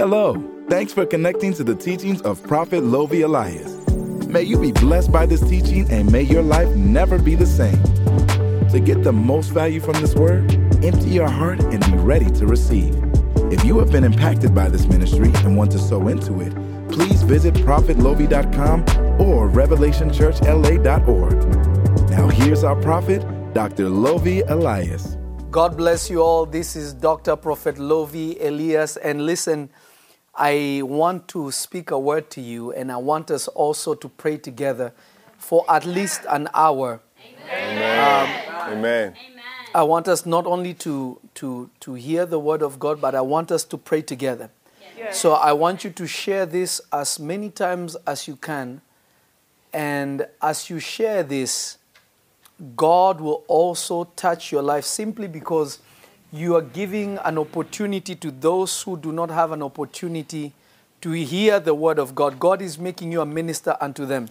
Hello. Thanks for connecting to the teachings of Prophet Lovy Elias. May you be blessed by this teaching and may your life never be the same. To get the most value from this word, empty your heart and be ready to receive. If you have been impacted by this ministry and want to sow into it, please visit prophetlovy.com or revelationchurchla.org. Now here's our prophet, Dr. Lovy Elias. God bless you all. This is Dr. Prophet Lovy Elias. And listen, I want to speak a word to you, and I want us also to pray together for at least an hour. Amen. Amen. I want us not only to, to, to hear the word of God, but I want us to pray together. So I want you to share this as many times as you can. And as you share this, God will also touch your life simply because you are giving an opportunity to those who do not have an opportunity to hear the word of God. God is making you a minister unto them.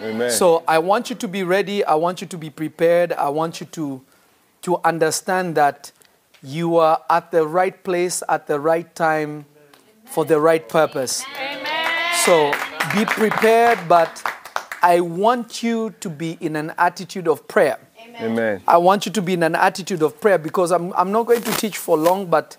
Amen. So I want you to be ready. I want you to be prepared. I want you to, to understand that you are at the right place at the right time for the right purpose. So be prepared, but I want you to be in an attitude of prayer. Amen. I want you to be in an attitude of prayer because I'm, I'm not going to teach for long, but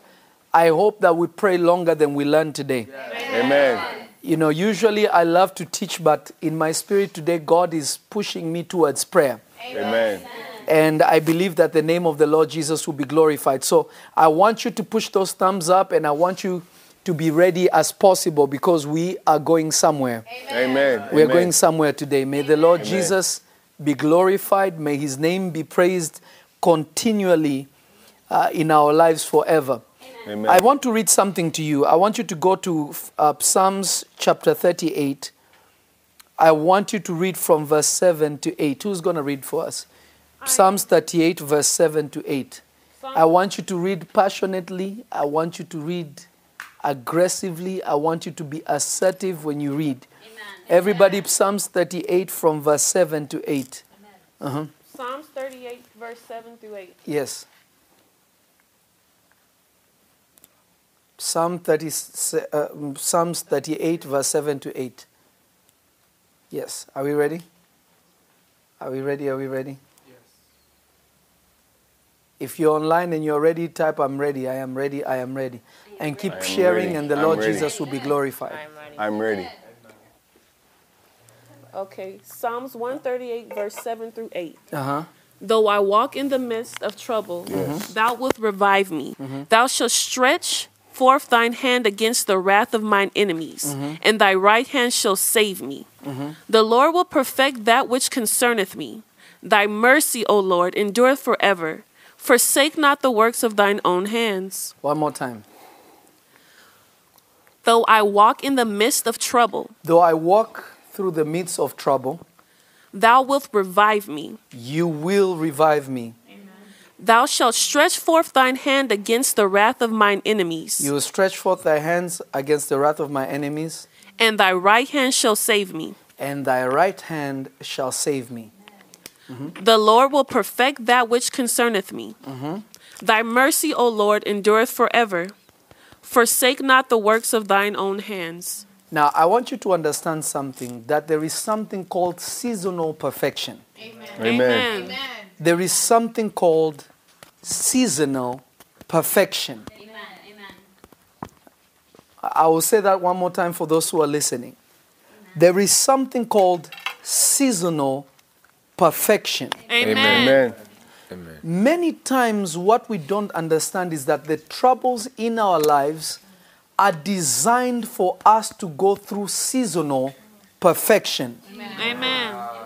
I hope that we pray longer than we learn today. Amen. You know, usually I love to teach, but in my spirit today, God is pushing me towards prayer. Amen. And I believe that the name of the Lord Jesus will be glorified. So I want you to push those thumbs up and I want you to be ready as possible because we are going somewhere. Amen. We are Amen. going somewhere today. May the Lord Jesus be glorified. May his name be praised continually uh, in our lives forever. Amen. I want to read something to you. I want you to go to uh, Psalms chapter 38. I want you to read from verse 7 to 8. Who's going to read for us? Psalms 38, verse 7 to 8. I want you to read passionately. I want you to read aggressively. I want you to be assertive when you read. Everybody, Psalms 38 from verse 7 to 8. Uh-huh. Psalms 38, verse 7 through 8. Yes. Psalm 30, uh, Psalms 38, verse 7 to 8. Yes. Are we ready? Are we ready? Are we ready? Yes. If you're online and you're ready, type I'm ready, I am ready, I am ready. And keep sharing, ready. and the I'm Lord ready. Jesus will be glorified. I'm ready. Okay, Psalms 138, verse 7 through 8. Uh huh. Though I walk in the midst of trouble, mm-hmm. thou wilt revive me. Mm-hmm. Thou shalt stretch forth thine hand against the wrath of mine enemies, mm-hmm. and thy right hand shall save me. The Lord will perfect that which concerneth me. Thy mercy, O Lord, endureth forever. Forsake not the works of thine own hands. One more time. Though I walk in the midst of trouble, Though I walk through the midst of trouble, thou wilt revive me. you will revive me. Thou shalt stretch forth thine hand against the wrath of mine enemies, You will stretch forth thy hands against the wrath of my enemies, and thy right hand shall save me. and thy right hand shall save me. Mm-hmm. The Lord will perfect that which concerneth me. Mm-hmm. Thy mercy, O Lord, endureth forever. Forsake not the works of thine own hands. Now, I want you to understand something that there is something called seasonal perfection. Amen. Amen. There is something called seasonal perfection. I I will say that one more time for those who are listening. There is something called seasonal perfection. Amen. Amen. Amen. Many times, what we don't understand is that the troubles in our lives are designed for us to go through seasonal perfection. Amen. Wow.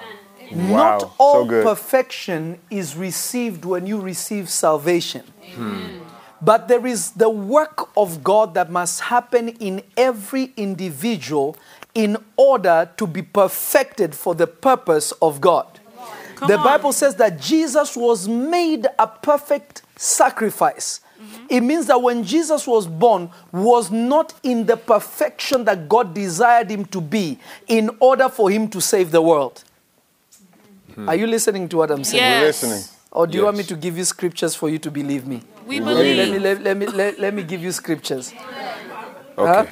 Not all so perfection is received when you receive salvation. Hmm. But there is the work of God that must happen in every individual in order to be perfected for the purpose of God. the on. Bible says that Jesus was made a perfect sacrifice. It means that when Jesus was born was not in the perfection that God desired him to be in order for him to save the world. Hmm. Are you listening to what I'm saying? Yes. We're listening. Or do you want me to give you scriptures for you to believe me? We Let me, let me, let, let me, let, let me give you scriptures. Okay.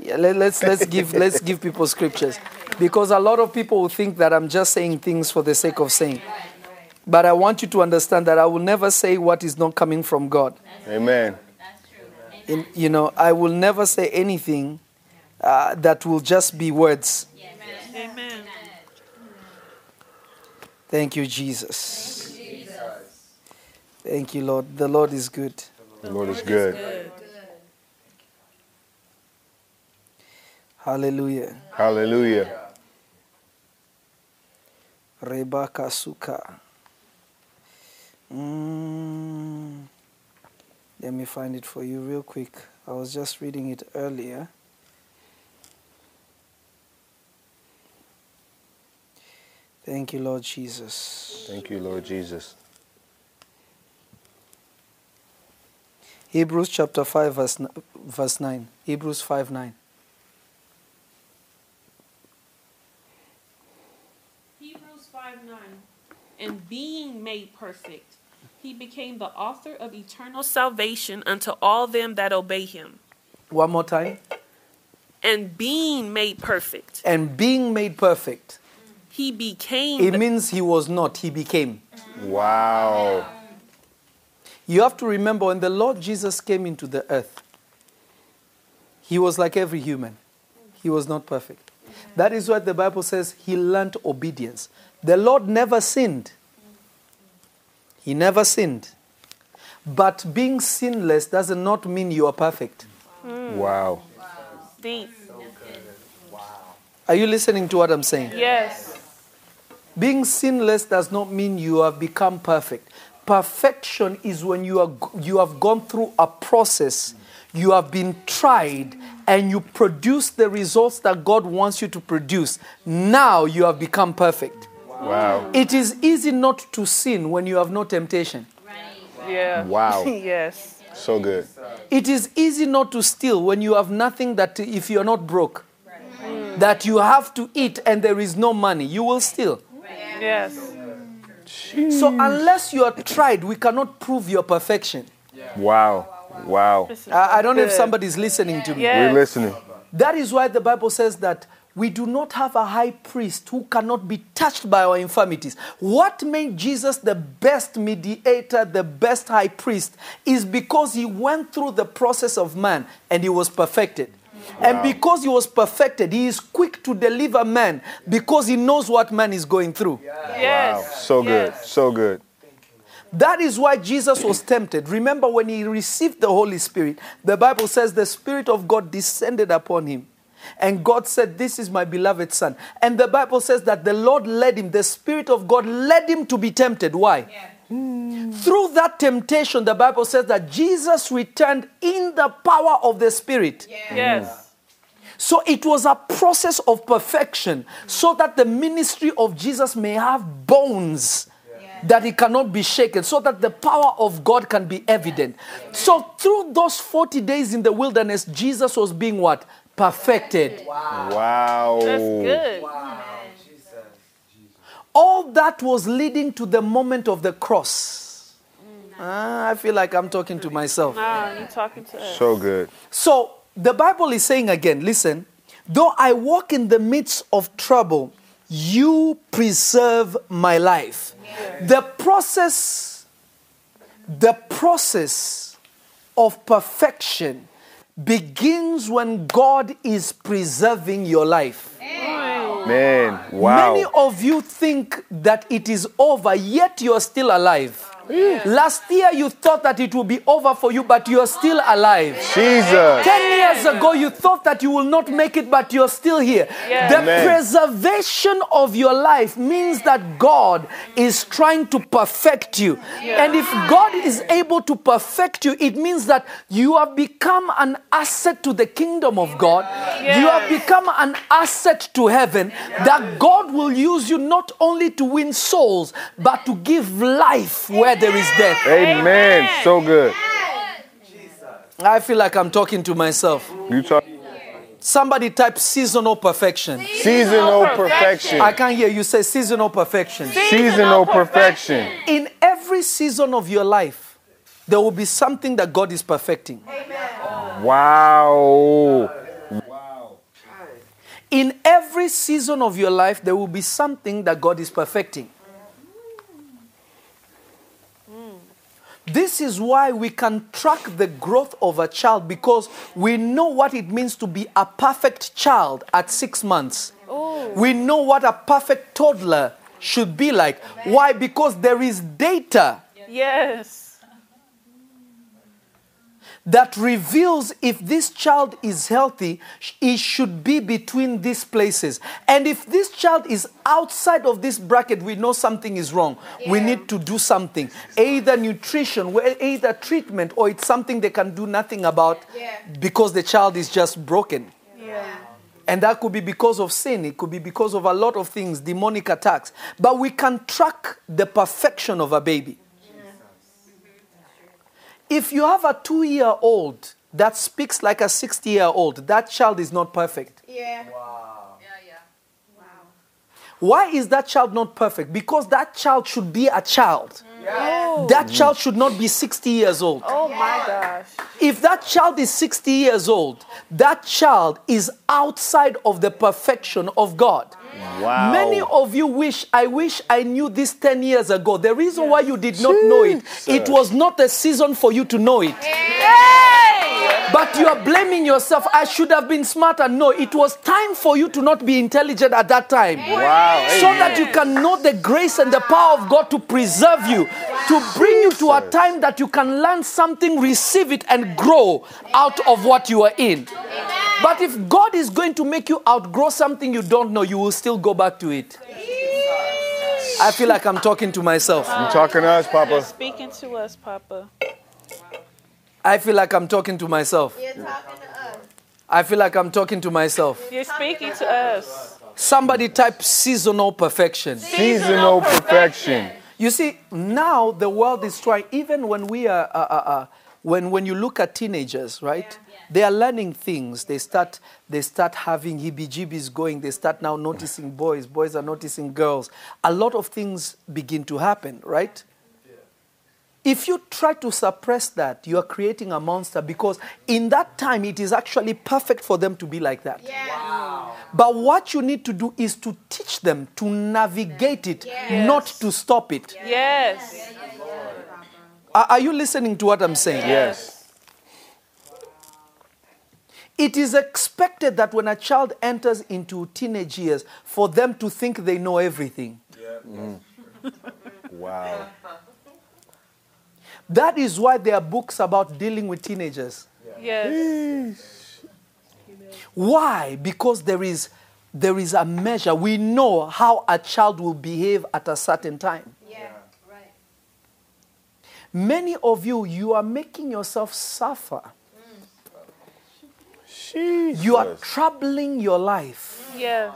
Yeah, let, let's let's give let's give people scriptures because a lot of people will think that I'm just saying things for the sake of saying. But I want you to understand that I will never say what is not coming from God. Amen. In, you know, I will never say anything uh, that will just be words. Amen. Thank you, Jesus. Thank you, Lord. The Lord is good. The Lord is good. Hallelujah. Hallelujah. Rebecca Suka. Mm. Let me find it for you real quick. I was just reading it earlier. Thank you, Lord Jesus. Thank you, Lord Jesus. Hebrews chapter 5, verse, verse 9. Hebrews 5 9. Hebrews 5 9. And being made perfect, he became the author of eternal salvation unto all them that obey him. One more time. And being made perfect, And being made perfect. he became. It means he was not, he became. Wow. You have to remember when the Lord Jesus came into the earth, he was like every human. He was not perfect. That is why the Bible says he learned obedience. The Lord never sinned. He never sinned. But being sinless does not mean you are perfect. Mm. Wow. deep. Are you listening to what I'm saying? Yes. Being sinless does not mean you have become perfect. Perfection is when you, are, you have gone through a process, you have been tried, and you produce the results that God wants you to produce. Now you have become perfect. Wow. It is easy not to sin when you have no temptation. Yeah. Wow. yes. So good. It is easy not to steal when you have nothing that, if you're not broke, that you have to eat and there is no money, you will steal. Yes. So, unless you are tried, we cannot prove your perfection. Wow. Wow. I, I don't know if somebody's listening to me. We're listening. That is why the Bible says that we do not have a high priest who cannot be touched by our infirmities. What made Jesus the best mediator, the best high priest, is because he went through the process of man and he was perfected. And because he was perfected, he is quick to deliver man because he knows what man is going through. Wow. So good. So good. That is why Jesus was tempted. Remember, when he received the Holy Spirit, the Bible says the Spirit of God descended upon him. And God said, This is my beloved Son. And the Bible says that the Lord led him, the Spirit of God led him to be tempted. Why? Mm. Through that temptation, the Bible says that Jesus returned in the power of the Spirit. Yes. So it was a process of perfection so that the ministry of Jesus may have bones that it cannot be shaken, so that the power of God can be evident. So through those 40 days in the wilderness, Jesus was being what? Perfected. Wow. That's good. Wow. All that was leading to the moment of the cross. Ah, I feel like I'm talking to myself. Ah, you talking to us. So good. So the Bible is saying again, listen, though I walk in the midst of trouble, you preserve my life. The process, the process of perfection begins when God is preserving your life. Man. Wow. Many of you think that it is over, yet you are still alive. Last year you thought that it would be over for you, but you are still alive. Jesus. 10 years ago, you thought that you will not make it, but you're still here. The Amen. preservation of your life means that God is trying to perfect you. And if God is able to perfect you, it means that you have become an asset to the kingdom of God. You have become an asset to heaven, that God will use you not only to win souls, but to give life where there is death. Amen. So good. I feel like I'm talking to myself. You talk Somebody type seasonal perfection. seasonal perfection. I can't hear you say seasonal perfection. Seasonal perfection. In every season of your life, there will be something that God is perfecting. Wow. Wow. In every season of your life, there will be something that God is perfecting. This is why we can track the growth of a child because we know what it means to be a perfect child at six months. Oh. We know what a perfect toddler should be like. Why? Because there is data Yes. That reveals if this child is healthy, it should be between these places. And if this child is outside of this bracket, we know something is wrong. We need to do something. Either nutrition, either treatment, or it's something they can do nothing about because the child is just broken. Yeah. And that could be because of sin, it could be because of a lot of things, demonic attacks. But we can track the perfection of a baby. If you have a two year old that speaks like a 60 year old, that child is not perfect. Yeah. Wow. Yeah, yeah. Wow. Why is that child not perfect? Because that child should be a child. Mm. Oh. That child should not be 60 years old. Oh my gosh. If that child is 60 years old, that child is outside of the perfection of God. Wow. Many of you wish, I wish I knew this 10 years ago. The reason why you did not know it, it was not a season for you to know it. But you are blaming yourself. I should have been smarter. No, it was time for you to not be intelligent at that time. Wow. So that you can know the grace and the power of God to preserve you, to bring you to a time that you can learn something, receive it, and grow out of what you are in. But if God is going to make you outgrow something you don't know, you will still go back to it. I feel like I'm talking to myself. You're talking to us, Papa? You're Speaking to us, Papa. I feel like I'm talking to myself. You're talking to us. I feel like I'm talking to myself. You're speaking to us. Somebody type seasonal perfection. Seasonal perfection. You see, now the world is trying, even when we are, uh, uh, uh, when, when you look at teenagers, right? They are learning things. They start, they start having heebie-jeebies going. They start now noticing boys. Boys are noticing girls. A lot of things begin to happen, right? If you try to suppress that, you are creating a monster because in that time it is actually perfect for them to be like that. But what you need to do is to teach them to navigate it, not to stop it. Yes. Are are you listening to what I'm saying? Yes. It is expected that when a child enters into teenage years, for them to think they know everything. Mm. Wow. That is why there are books about dealing with teenagers. Yes. Why? Because there is, there is a measure. We know how a child will behave at a certain time. Yeah. Right. Many of you, you are making yourself suffer. Jesus. You are troubling your life. Yes.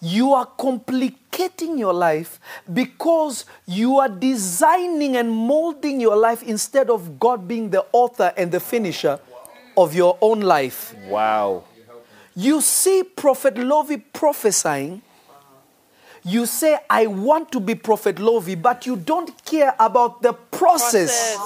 You are complicating your life because you are designing and molding your life instead of God being the author and the finisher of your own life. Wow. You see Prophet Lovy prophesying. You say, I want to be Prophet Lovy, but you don't care about the process,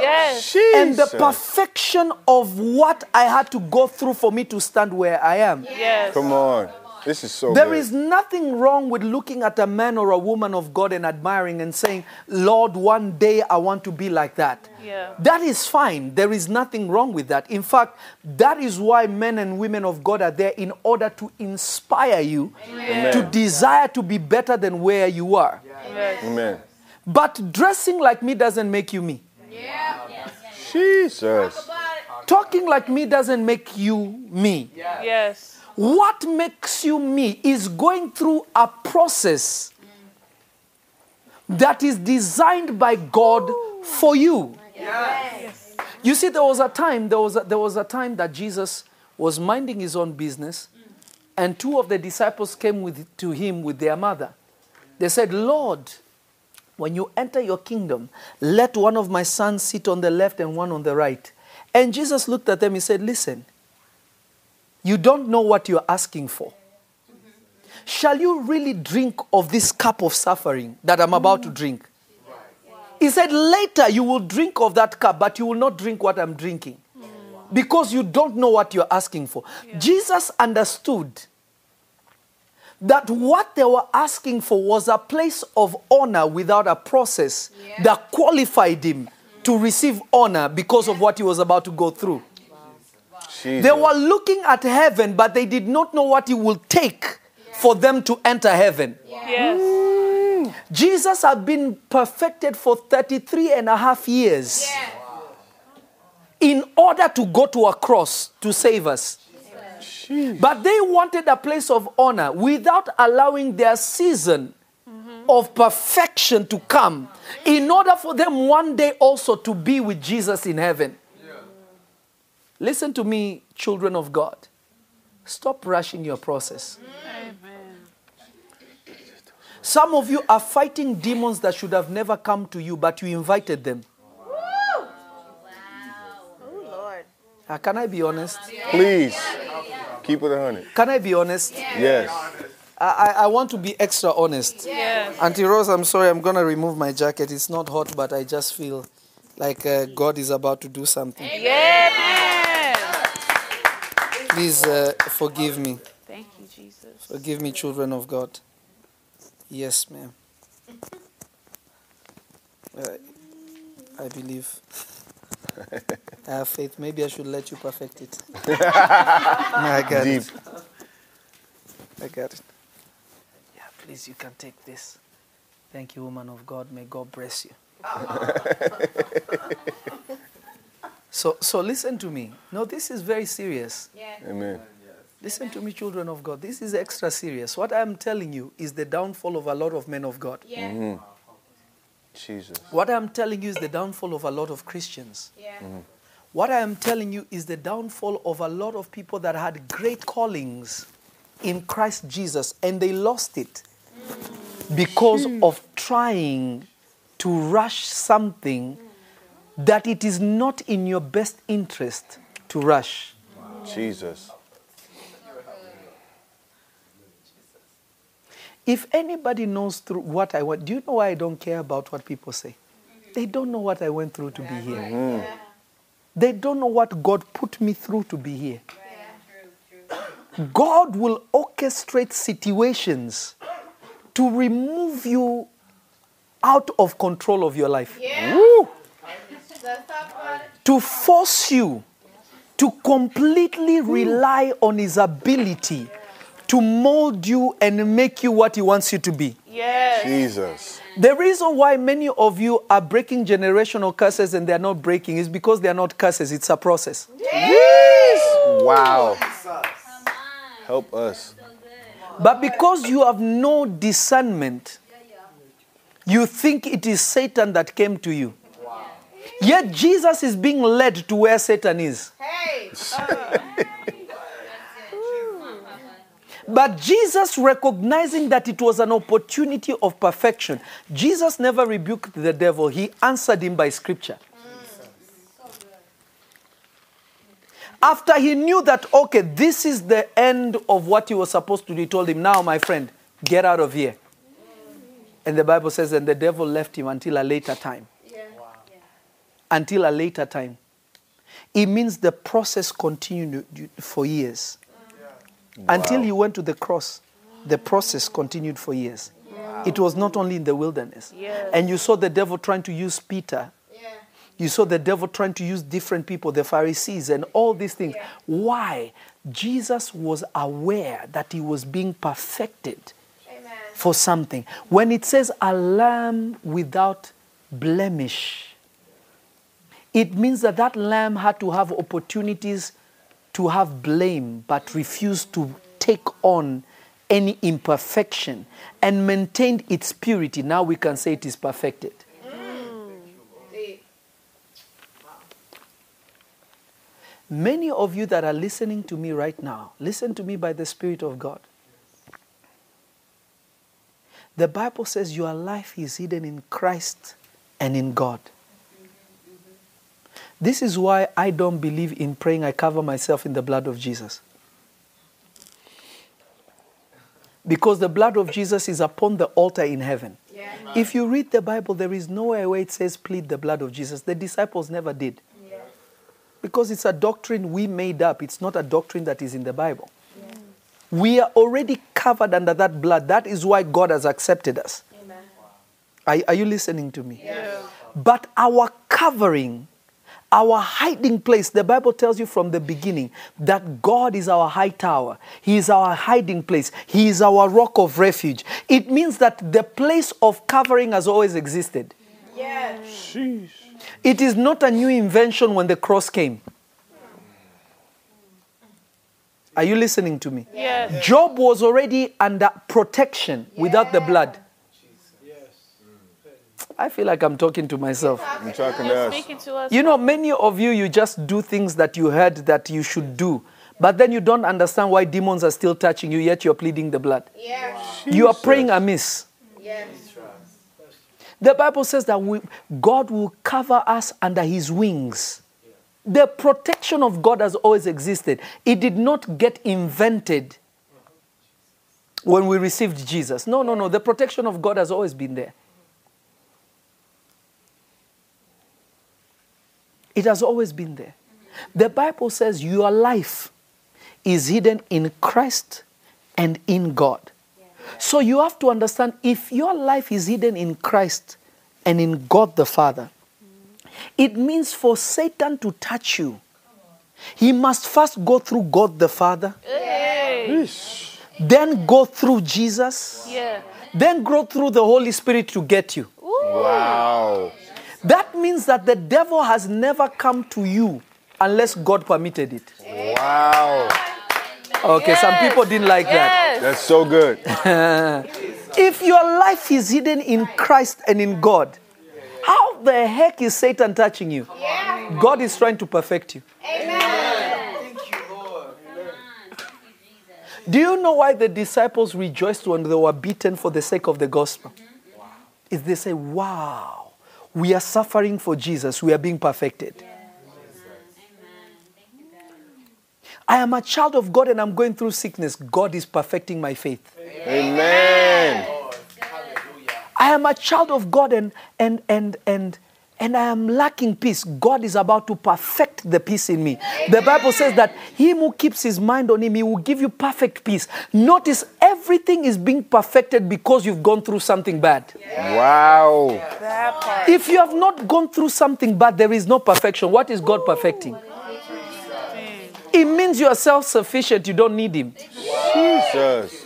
Yes. and the perfection of what I had to go through for me to stand where I am. Yes. Come on. This is so There good. is nothing wrong with looking at a man or a woman of God and admiring and saying, Lord, one day I want to be like that. Yeah. That is fine. There is nothing wrong with that. In fact, that is why men and women of God are there in order to inspire you to desire to be better than where you are. Amen. But dressing like me doesn't make you me. Jesus. Talking like me doesn't make you me. Yes. What makes you me is going through a process that is designed by God for you. You see, there was a time, there was a, there was a time that Jesus was minding his own business, and two of the disciples came with, to him with their mother. They said, Lord, when you enter your kingdom, let one of my sons sit on the left and one on the right. And Jesus looked at them and said, Listen, you don't know what you're asking for. Shall you really drink of this cup of suffering that I'm about to drink? He said, Later you will drink of that cup, but you will not drink what I'm drinking because you don't know what you're asking for. Jesus understood that what they were asking for was a place of honor without a process that qualified him to receive honor because of what he was about to go through. Jesus. They were looking at heaven, but they did not know what it will take for them to enter heaven. Yes. Mm. Jesus had been perfected for 33 and a half years in order to go to a cross to save us. But they wanted a place of honor without allowing their season mm-hmm. of perfection to come in order for them one day also to be with Jesus in heaven. Listen to me, children of God. Stop rushing your process. Some of you are fighting demons that should have never come to you, but you invited them. Oh, Lord. Uh, can I be honest? Please. Keep it a 100. Can I be honest? Yes. I, I, I want to be extra honest. Yes. Auntie Rose, I'm sorry, I'm going to remove my jacket. It's not hot, but I just feel like uh, God is about to do something. Please uh, forgive me. Thank you, Jesus. Forgive me, children of God. Yes, ma'am. Uh, I believe. I have faith. Maybe I should let you perfect it. I got Deep. it. I got it. Yeah, please, you can take this. Thank you, woman of God. May God bless you. so, so listen to me. No, this is very serious. Amen. Listen to me, children of God. This is extra serious. What I'm telling you is the downfall of a lot of men of God. Mm-hmm. Jesus. What I'm telling you is the downfall of a lot of Christians. Yeah. Mm-hmm. What I am telling you is the downfall of a lot of people that had great callings in Christ Jesus and they lost it mm. because of trying to rush something that it is not in your best interest to rush. Jesus. If anybody knows through what I went, do you know why I don't care about what people say? They don't know what I went through to be here. Mm. They don't know what God put me through to be here. God will orchestrate situations to remove you out of control of your life. Woo! Let's talk about it. To force you to completely rely on His ability to mold you and make you what He wants you to be. Yes. Jesus. The reason why many of you are breaking generational curses and they're not breaking is because they're not curses, it's a process. Yes. Wow. Help us. But because you have no discernment, you think it is Satan that came to you. Yet Jesus is being led to where Satan is. Hey. Uh, but Jesus, recognizing that it was an opportunity of perfection, Jesus never rebuked the devil, he answered him by scripture. After he knew that, okay, this is the end of what he was supposed to do, he told him, Now, my friend, get out of here. And the Bible says, and the devil left him until a later time. Until a later time. It means the process continued for years. Until he went to the cross, the process continued for years. It was not only in the wilderness. Yes. And you saw the devil trying to use Peter. Yeah. You saw the devil trying to use different people, the Pharisees, and all these things. Why? Jesus was aware that he was being perfected Amen. for something. When it says a lamb without blemish, it means that that lamb had to have opportunities to have blame, but refused to take on any imperfection and maintained its purity. Now we can say it is perfected. Many of you that are listening to me right now, listen to me by the Spirit of God. The Bible says your life is hidden in Christ and in God. This is why I don't believe in praying, I cover myself in the blood of Jesus. Because the blood of Jesus is upon the altar in heaven. Yeah. If you read the Bible, there is nowhere where it says, plead the blood of Jesus. The disciples never did. Because it's a doctrine we made up, it's not a doctrine that is in the Bible. We are already covered under that blood. That is why God has accepted us. Are, are you listening to me? But our covering, our hiding place, the Bible tells you from the beginning that God is our high tower. He is our hiding place. He is our rock of refuge. It means that the place of covering has always existed. Yes. Sheesh. It is not a new invention when the cross came. Are you listening to me? Yes. Job was already under protection without the blood. I feel like I'm talking to myself. You talking to You're us? speaking to us. You know, many of you, you just do things that you heard that you should do, but then you don't understand why demons are still touching you, yet you're pleading the blood. Yes. You are praying amiss. Yes. The Bible says that we, God will cover us under his wings. The protection of God has always existed. It did not get invented when we received Jesus. No, no, no. The protection of God has always been there. It has always been there. The Bible says your life is hidden in Christ and in God. So you have to understand if your life is hidden in Christ and in God the Father, it means for Satan to touch you, he must first go through God the Father, then go through Jesus, Yeah. then go through the Holy Spirit to get you. Wow. That means that the devil has never come to you unless God permitted it. Wow. Okay, some people didn't like that. That's so good. If your life is hidden in Christ and in God, how the heck is Satan touching you? God is trying to perfect you. Amen. Thank you, Lord. Do you know why the disciples rejoiced when they were beaten for the sake of the gospel? Is they say, Wow, we are suffering for Jesus, we are being perfected. I am a child of God and I'm going through sickness. God is perfecting my faith. Amen. I am a child of God and and and and and I am lacking peace. God is about to perfect the peace in me. The Bible says that him who keeps his mind on him, he will give you perfect peace. Notice everything is being perfected because you've gone through something bad. Wow. That. If you have not gone through something bad, there is no perfection. What is God perfecting? It means you are self sufficient, you don't need him. Jesus.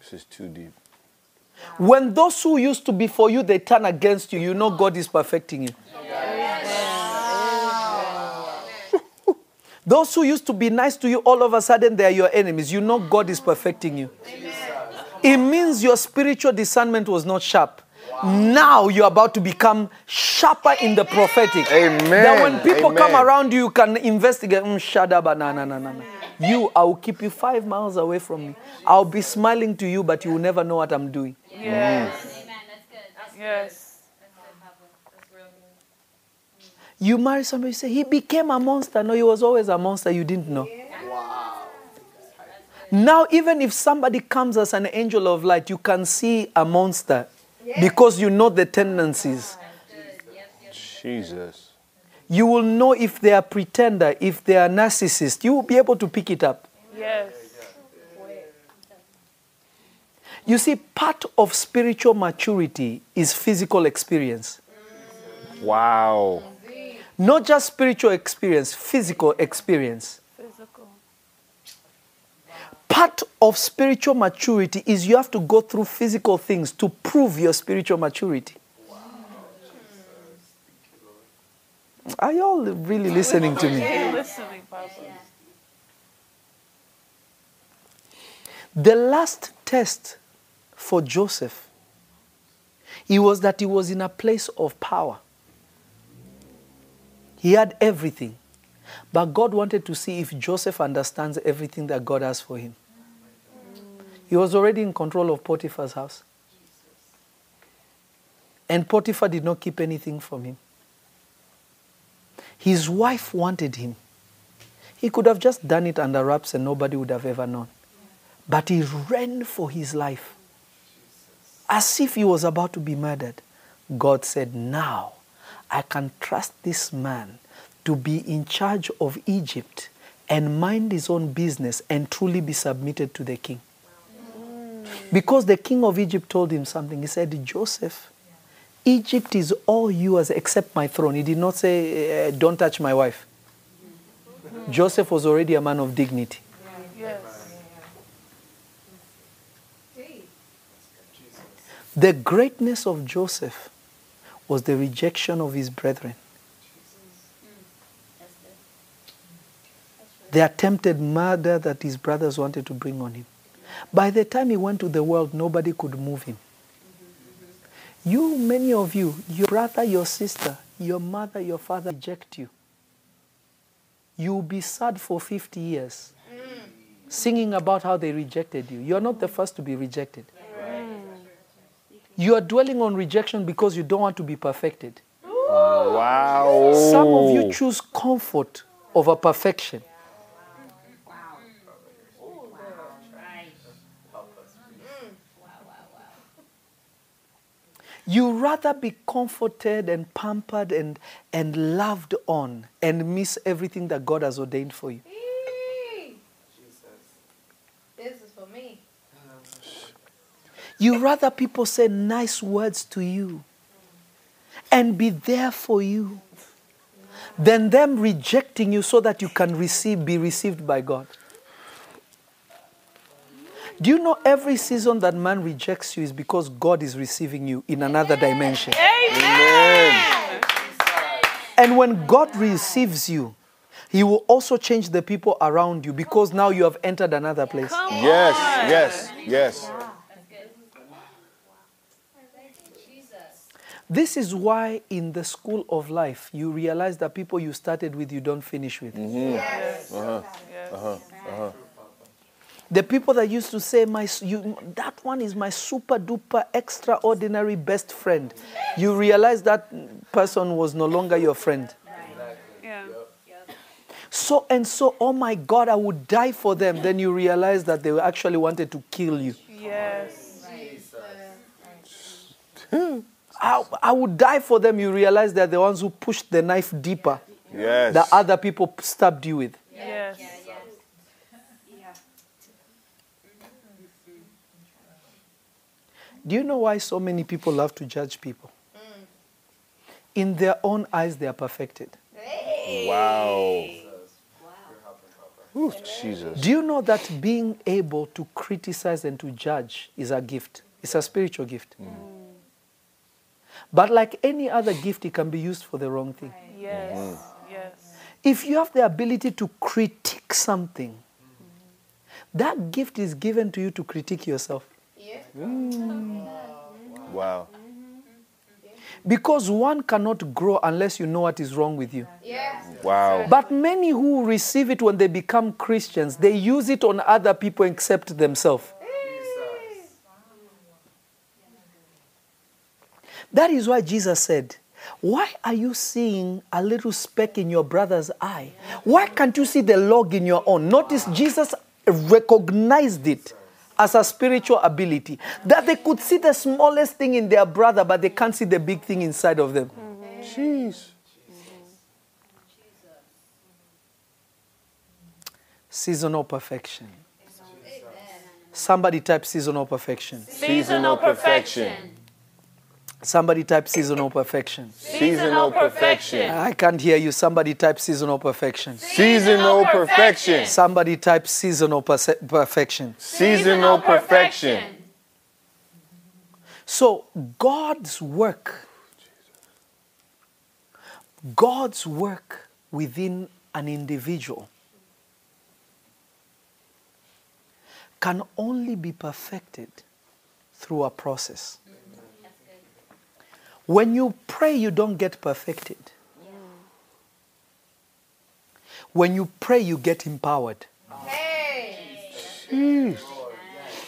This is too deep. When those who used to be for you they turn against you, you know God is perfecting you. Those who used to be nice to you, all of a sudden they are your enemies. You know God is perfecting you. It means your spiritual discernment was not sharp. Now you're about to become sharper in the prophetic. Amen. That when people come around you, you can investigate. Mm, shut up, na na na na na. You, I will keep you five miles away from me. I'll be smiling to you, but you will never know what I'm doing. Yes. Amen. That's good. That's Yes. That's good, Papa. That's real good. You marry somebody, you say, he became a monster. No, he was always a monster. You didn't know. Wow. Now, even if somebody comes as an angel of light, you can see a monster because you know the tendencies. Jesus. You will know if they are pretender, if they are narcissist. You will be able to pick it up. Yes. You see, part of spiritual maturity is physical experience. Wow. Not just spiritual experience, physical experience. Physical. part of spiritual maturity is you have to go through physical things to prove your spiritual maturity. Are you all really listening to me? You're listening, Papa. The last test for Joseph, it was that he was in a place of power. He had everything. But God wanted to see if Joseph understands everything that God has for him. He was already in control of Potiphar's house. And Potiphar did not keep anything from him. His wife wanted him. He could have just done it under wraps and nobody would have ever known. But he ran for his life as if he was about to be murdered. God said, Now I can trust this man to be in charge of Egypt and mind his own business and truly be submitted to the king. Because the king of Egypt told him something. He said, Joseph, Egypt is all yours except my throne. He did not say, uh, Don't touch my wife. Joseph was already a man of dignity. The greatness of Joseph was the rejection of his brethren. The attempted murder that his brothers wanted to bring on him. By the time he went to the world, nobody could move him. You, many of you, your brother, your sister, your mother, your father reject you. You'll be sad for 50 years singing about how they rejected you. You're not the first to be rejected. You are dwelling on rejection because you don't want to be perfected. Wow. Some of you choose comfort over perfection. You rather be comforted and pampered and, and loved on and miss everything that God has ordained for you. Eee. This is for me. You rather people say nice words to you and be there for you than them rejecting you so that you can receive, be received by God. Do you know every season that man rejects you is because God is receiving you in another dimension? Amen. And when God receives you, He will also change the people around you because now you have entered another place. Yes, yes, yes. This is why in the school of life you realize that people you started with you don't finish with. The people that used to say my you, that one is my super duper extraordinary best friend. You realize that person was no longer your friend. Yeah. So and so, oh my God, I would die for them. Then you realize that they actually wanted to kill you. Yes. I, I would die for them. You realize they're the ones who pushed the knife deeper Yes. that other people stabbed you with. Yes. Do you know why so many people love to judge people? Mm. In their own eyes, they are perfected. Wow. Ooh, Jesus. Do you know that being able to criticize and to judge is a gift? It's a spiritual gift. Mm. But like any other gift, it can be used for the wrong thing. Yes. Yes. If you have the ability to critique something, that gift is given to you to critique yourself. Yeah. Mm. Wow. Because one cannot grow unless you know what is wrong with you. Yeah. Wow. But many who receive it when they become Christians, they use it on other people except themselves. That is why Jesus said, Why are you seeing a little speck in your brother's eye? Why can't you see the log in your own? Notice Jesus recognized it as a spiritual ability that they could see the smallest thing in their brother, but they can't see the big thing inside of them. Jeez. Seasonal perfection. Somebody type seasonal perfection. Seasonal perfection. Somebody type seasonal perfection. Seasonal perfection. I can't hear you. Somebody type seasonal perfection. Seasonal perfection. Somebody type seasonal perfection. Seasonal perfection. So, God's work, God's work within an individual can only be perfected through a process. When you pray, you don't get perfected. When you pray, you get empowered. Hey.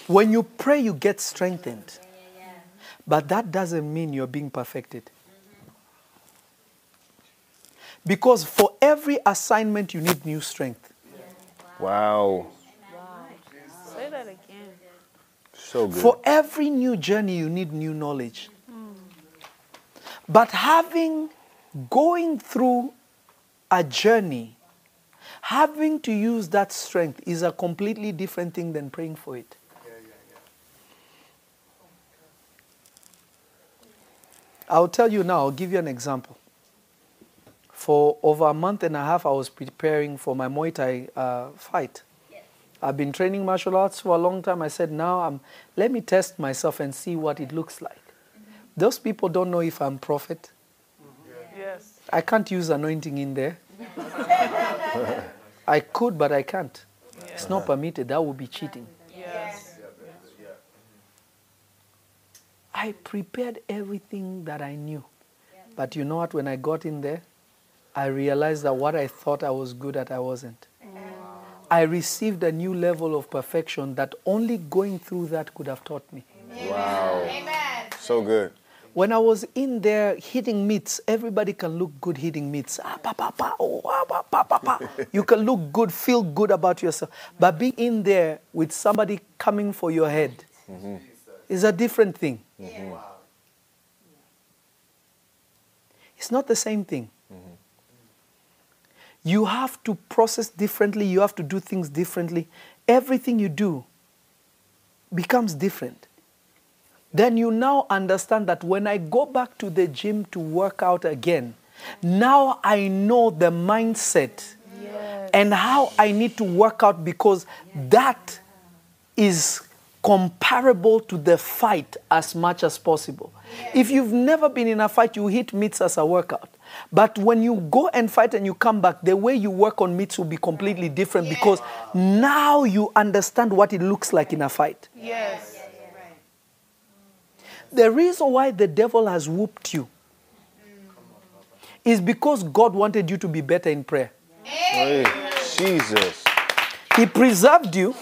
When you pray, you get strengthened. But that doesn't mean you're being perfected. Because for every assignment, you need new strength. Wow. Say that again. So good. For every new journey, you need new knowledge. But having, going through a journey, having to use that strength is a completely different thing than praying for it. I'll tell you now, I'll give you an example. For over a month and a half, I was preparing for my Muay Thai uh, fight. I've been training martial arts for a long time. I said, now I'm, let me test myself and see what it looks like. Those people don't know if I'm prophet. Yes. I can't use anointing in there. I could, but I can't. It's not permitted. That would be cheating. Yes. I prepared everything that I knew. But you know what? When I got in there, I realized that what I thought I was good at, I wasn't. I received a new level of perfection that only going through that could have taught me. Wow. Amen. So good. When I was in there hitting meats, everybody can look good hitting meats. Ah, pa, pa, pa, oh, ah, pa, pa, pa, pa. You can look good, feel good about yourself. But being in there with somebody coming for your head is a different thing. It's not the same thing. You have to process differently, you have to do things differently. Everything you do becomes different. Then you now understand that when I go back to the gym to work out again, now I know the mindset and how I need to work out because that is comparable to the fight as much as possible. If you've never been in a fight, you hit meets as a workout. But when you go and fight and you come back, the way you work on meets will be completely different because now you understand what it looks like in a fight. Yes. The reason why the devil has whooped you is because God wanted you to be better in prayer. Hey, Jesus. He preserved you.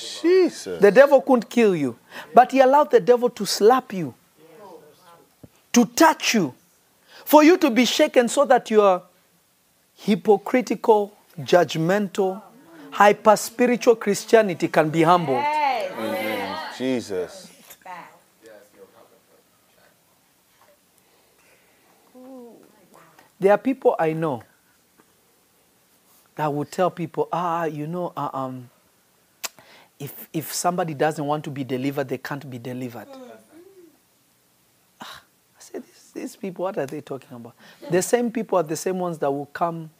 Jesus. The devil couldn't kill you, but he allowed the devil to slap you, to touch you, for you to be shaken so that your hypocritical, judgmental, hyper spiritual Christianity can be humbled. Jesus. There are people I know that would tell people, ah, you know, uh, um, if, if somebody doesn't want to be delivered, they can't be delivered. Ah, I said, these, these people, what are they talking about? The same people are the same ones that will come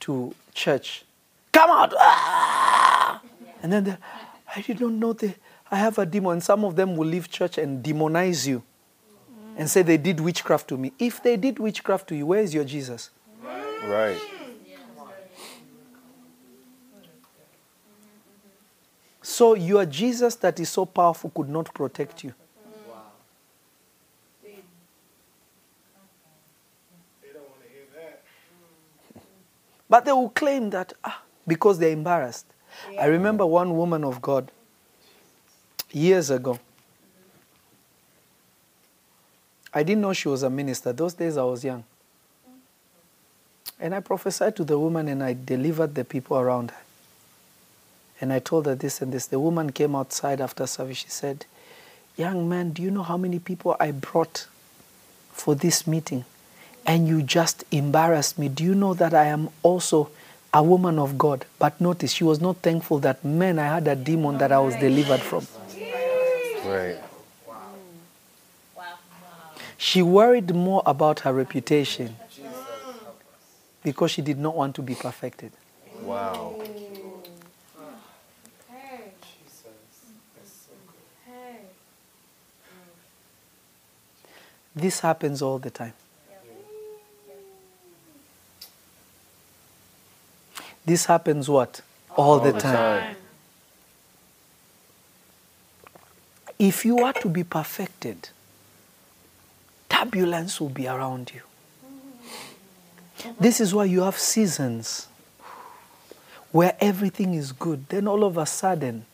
to church. Come out! Ah! And then I did not know they, I have a demon. Some of them will leave church and demonize you and say they did witchcraft to me. If they did witchcraft to you, where is your Jesus? Right. So your Jesus that is so powerful could not protect you. But they will claim that ah, because they're embarrassed. I remember one woman of God years ago. I didn't know she was a minister. Those days I was young. And I prophesied to the woman and I delivered the people around her. And I told her this and this. The woman came outside after service. She said, Young man, do you know how many people I brought for this meeting? And you just embarrassed me. Do you know that I am also a woman of God? But notice, she was not thankful that, man, I had a demon that I was delivered from. Right. She worried more about her reputation because she did not want to be perfected. Wow. This happens all the time. This happens what? All, the, time. If you are to be perfected, turbulence will be around you. This is why you have seasons where everything is good. Then all of a sudden,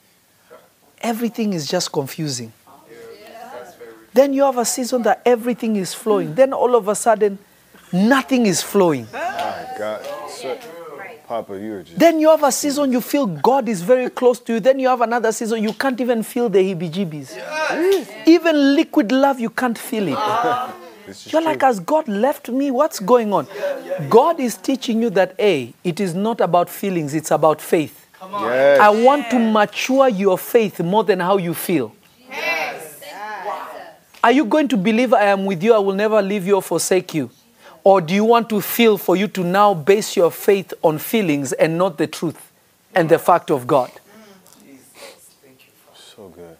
everything is just confusing. Then you have a season that everything is flowing. Then all of a sudden, nothing is flowing. God. So, Papa, you are just. Then you have a season you feel God is very close to you. Then you have another season you can't even feel the heebie jeebies. Even liquid love, you can't feel it. Ah. This You're true. like, has God left me? What's going on? God is teaching you that A, it is not about feelings, it's about faith. Yes. I want to mature your faith more than how you feel. Are you going to believe I am with you, I will never leave you or forsake you? Or do you want to feel for you to now base your faith on feelings and not the truth and the fact of God? So good.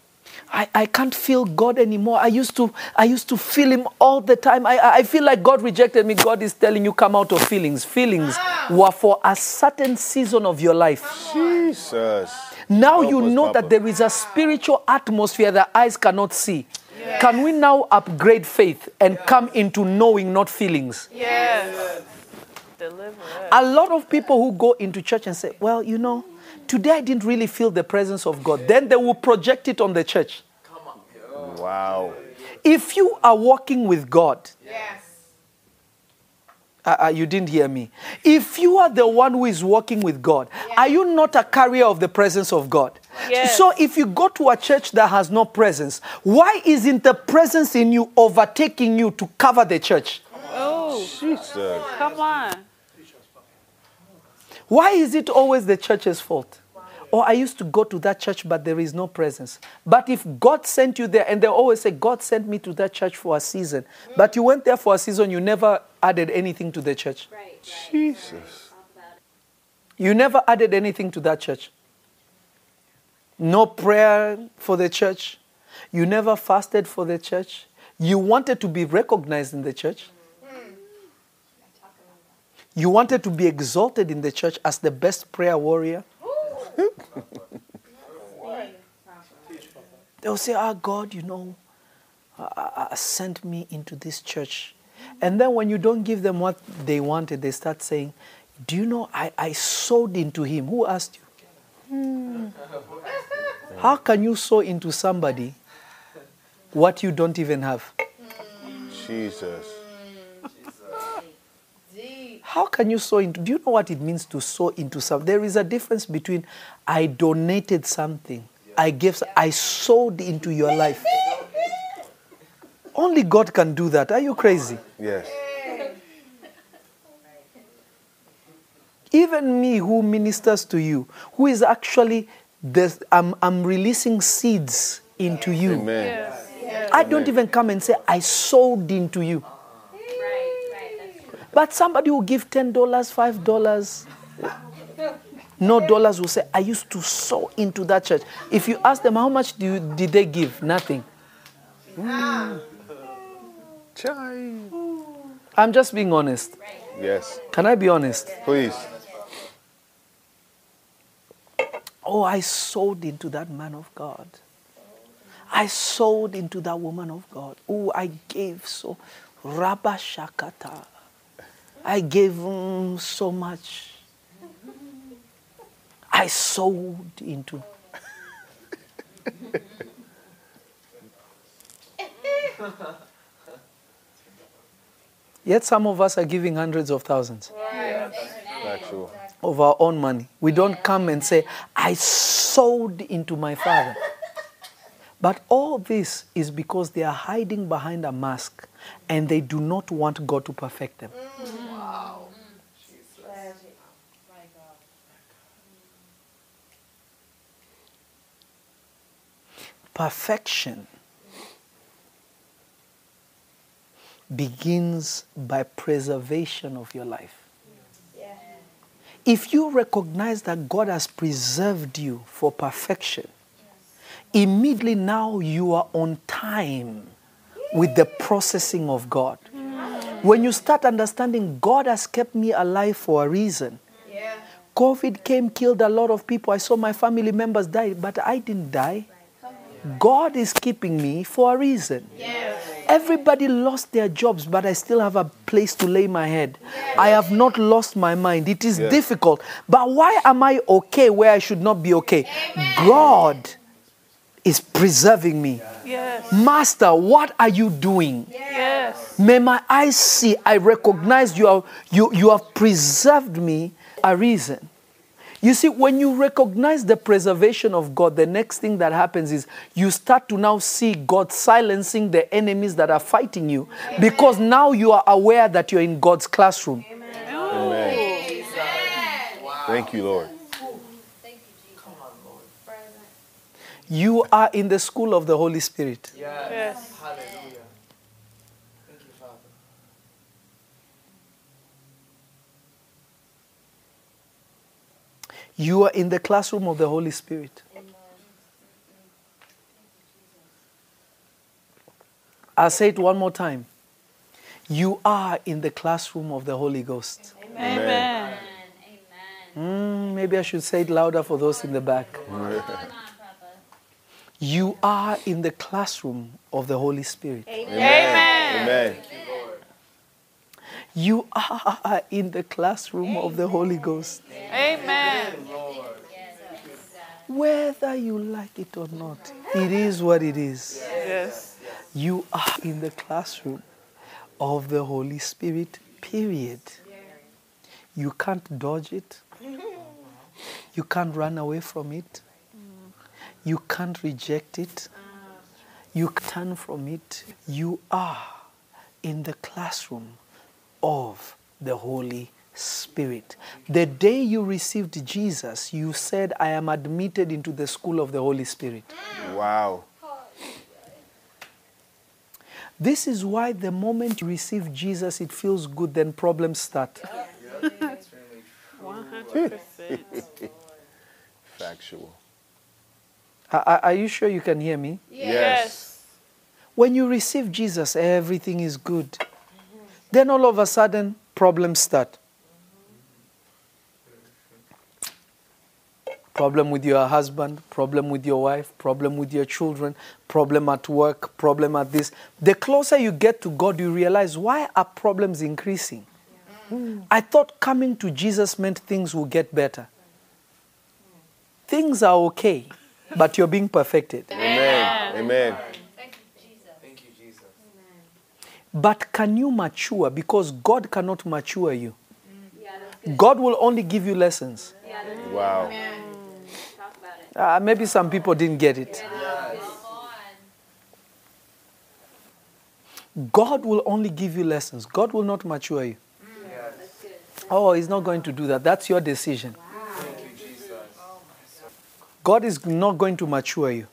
I, I can't feel God anymore. I used to I used to feel him all the time. I, I feel like God rejected me. God is telling you come out of feelings. Feelings were for a certain season of your life. Jesus. Now Help you know that there is a spiritual atmosphere that eyes cannot see. Can we now upgrade faith and come into knowing, not feelings? Yes. Deliver. A lot of people who go into church and say, Well, you know, today I didn't really feel the presence of God. Then they will project it on the church. Come on. Wow. If you are walking with God, Yes. Uh, uh, you didn't hear me. If you are the one who is walking with God, are you not a carrier of the presence of God? Yes. So if you go to a church that has no presence, why isn't the presence in you overtaking you to cover the church? Oh, Jesus. come on. Why is it always the church's fault? Or I used to go to that church, but there is no presence. But if God sent you there, and they always say, God sent me to that church for a season, but you went there for a season, you never added anything to the church. Jesus. You never added anything to that church. No prayer for the church. You never fasted for the church. You wanted to be recognized in the church. You wanted to be exalted in the church as the best prayer warrior. They'll say, Ah, God, you know, uh, uh, sent me into this church. And then when you don't give them what they wanted, they start saying, Do you know, I, I sowed into him. Who asked you? Hmm. How can you sow into somebody what you don't even have? Jesus. How can you sow into? Do you know what it means to sow into something? There is a difference between I donated something, I gave, I sowed into your life. Only God can do that. Are you crazy? Yes. Even me who ministers to you, who is actually this, I'm, I'm releasing seeds into you. Amen. I don't even come and say, I sowed into you. But somebody will give $10, $5. No dollars will say, I used to sow into that church. If you ask them, how much do you, did they give? Nothing. Chai. I'm just being honest. Yes. Can I be honest? Please. Oh, I sowed into that man of God. I sowed into that woman of God. Oh, I gave so. Rabba Shakata. I gave mm, so much. I sowed into. Yet some of us are giving hundreds of thousands Factual. Of our own money. We don't come and say, I sowed into my father. But all this is because they are hiding behind a mask and they do not want God to perfect them. Mm. Mm, Perfection begins by preservation of your life. If you recognize that God has preserved you for perfection, immediately now you are on time with the processing of God. When you start understanding God has kept me alive for a reason. COVID came, killed a lot of people. I saw my family members die, but I didn't die. God is keeping me for a reason. Everybody lost their jobs, but I still have a place to lay my head. I have not lost my mind. It is Yes. difficult, but why am I okay where I should not be okay? God is preserving me. Yes. Master, what are you doing? Yes. May my eyes see. I recognize you, are, you, you have preserved me a reason. You see, when you recognize the preservation of God, the next thing that happens is you start to now see God silencing the enemies that are fighting you Amen. because now you are aware that you're in God's classroom. Amen. Amen. Wow. Thank you, Lord. You are in the school of the Holy Spirit. Yes. yes. You are in the classroom of the Holy Spirit. I'll say it one more time. You are in the classroom of the Holy Ghost. Amen. Amen. Mm, maybe I should say it louder for those in the back. Come. You are in the classroom of the Holy Spirit. Amen. Amen. You are in the classroom of the Holy Ghost. Amen. Whether you like it or not, it is what it is. Yes. You are in the classroom of the Holy Spirit, period. You can't dodge it. You can't run away from it. You can't reject it. You can't turn from it. You are in the classroom of the Holy Spirit. The day you received Jesus, you said, I am admitted into the school of the Holy Spirit. Wow. This is why the moment you receive Jesus, it feels good, then problems start. 100%. Factual. Are, are- are you sure you can hear me? Yes. When you receive Jesus, everything is good. Then all of a sudden, problems start. Problem with your husband, problem with your wife, problem with your children, problem at work, problem at this. The closer you get to God, you realize why are problems increasing? Hmm. I thought coming to Jesus meant things will get better. Things are okay, but you're being perfected. Amen. Amen. Thank you, Jesus. But can you mature? Because God cannot mature you. Yeah, that's good. God will only give you lessons. Wow. Talk about it. Uh, maybe some people didn't get it. God will only give you lessons. God will not mature you. Oh, He's not going to do that. That's your decision. God is not going to mature you.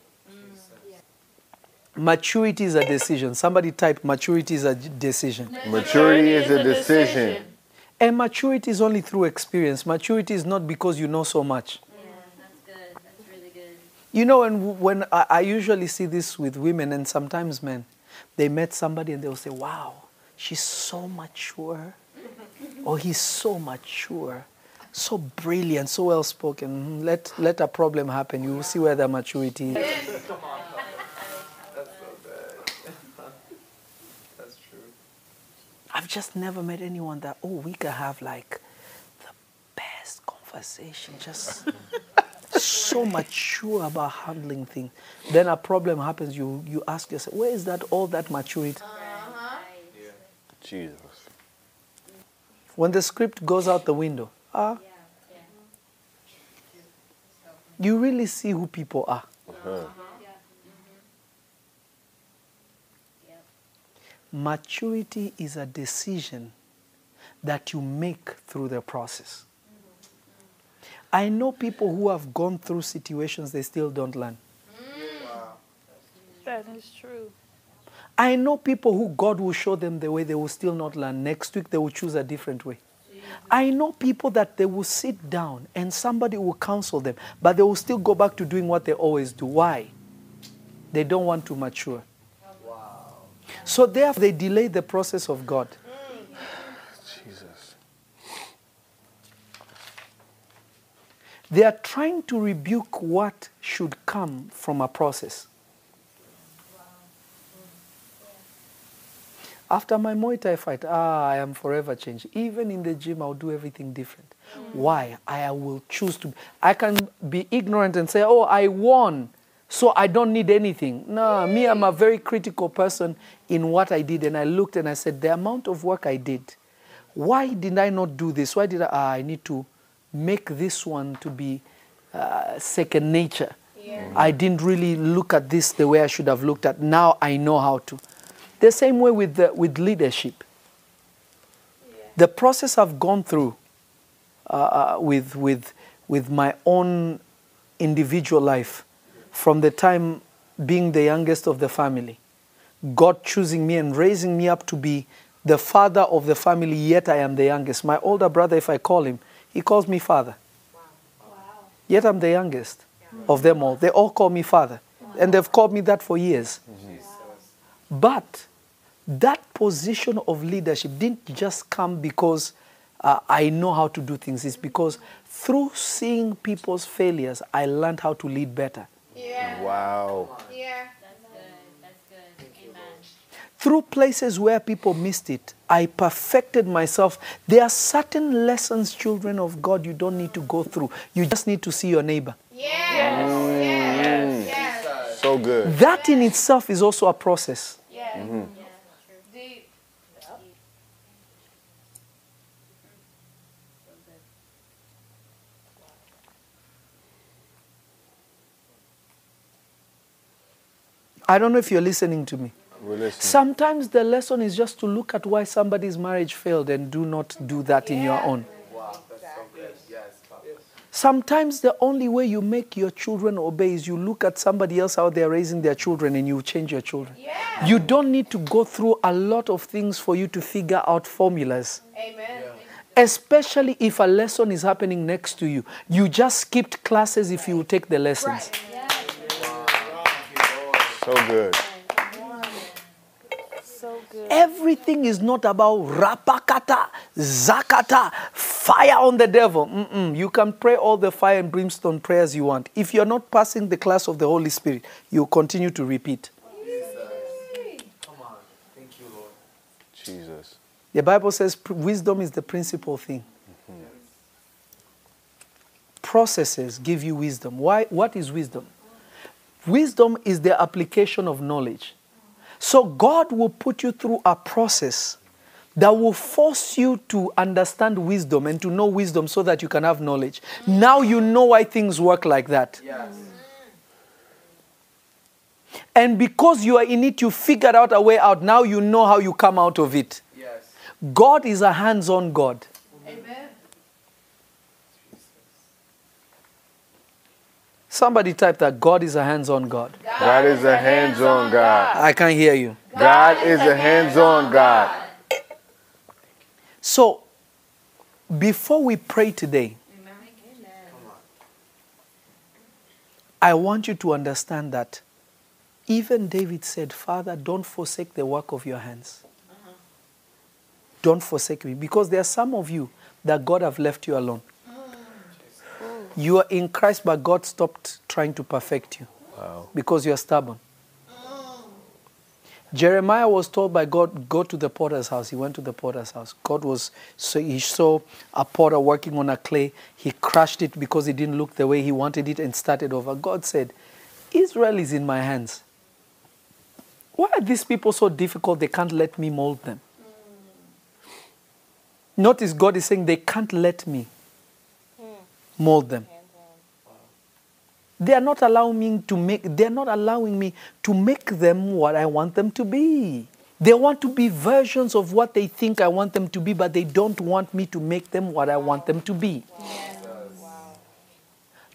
Maturity is a decision. Somebody type maturity is a decision. Maturity is a decision. And maturity is only through experience. Maturity is not because you know so much. Yeah, that's good. That's really good. You know, and when I, I usually see this with women and sometimes men, they met somebody and they'll say, Wow, she's so mature. or he's so mature, so brilliant, so well spoken. Mhm, Let, let a problem happen. You will see where the maturity is. I've just never met anyone that, oh, we can have like the best conversation, just so mature about handling things. Then a problem happens, you, you ask yourself, where is that all that maturity? Jesus. When the script goes out the window, ah, Yeah. you really see who people are. Uh-huh. Maturity is a decision that you make through the process. I know people who have gone through situations they still don't learn. Mm. That is true. I know people who God will show them the way they will still not learn. Next week they will choose a different way. I know people that they will sit down and somebody will counsel them, but they will still go back to doing what they always do. Why? They don't want to mature. So therefore they delay the process of God. Jesus. They are trying to rebuke what should come from a process. After my Muay Thai fight, ah, I am forever changed. Even in the gym, I'll do everything different. Why? I will choose to. I can be ignorant and say, oh, I won, so I don't need anything. No, me, I'm a very critical person in what I did. And I looked and I said, the amount of work I did, why did I not do this? Why did I? Ah, I need to make this one to be uh, second nature. I didn't really look at this the way I should have looked at. Now I know how to. The same way with the, with leadership. The process I've gone through uh, uh, with, with, with my own individual life from the time being the youngest of the family. God choosing me and raising me up to be the father of the family, yet I am the youngest. My older brother, if I call him, he calls me father. Yet I'm the youngest of them all. They all call me father. And they've called me that for years. But that position of leadership didn't just come because uh, I know how to do things. It's because through seeing people's failures, I learned how to lead better. Yeah. Wow. Yeah. That's good. That's good. Amen. Through places where people missed it, I perfected myself. There are certain lessons, children of God, you don't need to go through. You just need to see your neighbor. Yes. Yes. Mm. Yes. So good. That in itself is also a process. Yes. Deep. I don't know if you're listening to me. We're listening. Sometimes the lesson is just to look at why somebody's marriage failed and do not do that in your own. Wow. Sometimes the only way you make your children obey is you look at somebody else out there raising their children and you change your children. Yeah. You don't need to go through a lot of things for you to figure out formulas. Amen. Especially if a lesson is happening next to you. You just skipped classes if you take the lessons. So good. So good. Everything is not about rapakata, zakata, fire on the devil. Mm-mm. You can pray all the fire and brimstone prayers you want. If you're not passing the class of the Holy Spirit, you continue to repeat. Come on. Thank you, Lord Jesus. The Bible says wisdom is the principal thing. Mm-hmm. Processes give you wisdom. Why? What is wisdom? Wisdom is the application of knowledge. So God will put you through a process that will force you to understand wisdom and to know wisdom so that you can have knowledge. Now you know why things work like that. And because you are in it, you figured out a way out. Now you know how you come out of it. God is a hands on God. Somebody type that God is a hands on God. God is a hands on God. I can't hear you. God is a hands on God. So, before we pray today, I want you to understand that even David said, Father, don't forsake the work of your hands. Don't forsake me. Because there are some of you that God have left you alone. You are in Christ, but God stopped trying to perfect you Wow. because you are stubborn. Jeremiah was told by God, go to the potter's house. He went to the potter's house. God was, so he saw a potter working on a clay. He crushed it because it didn't look the way he wanted it and started over. God said, Israel is in my hands. Why are these people so difficult they can't let me mold them? Notice God is saying they can't let me mold them. They are not allowing me to make they are not allowing me to make them what I want them to be. They want to be versions of what they think I want them to be, but they don't want me to make them what I want them to be.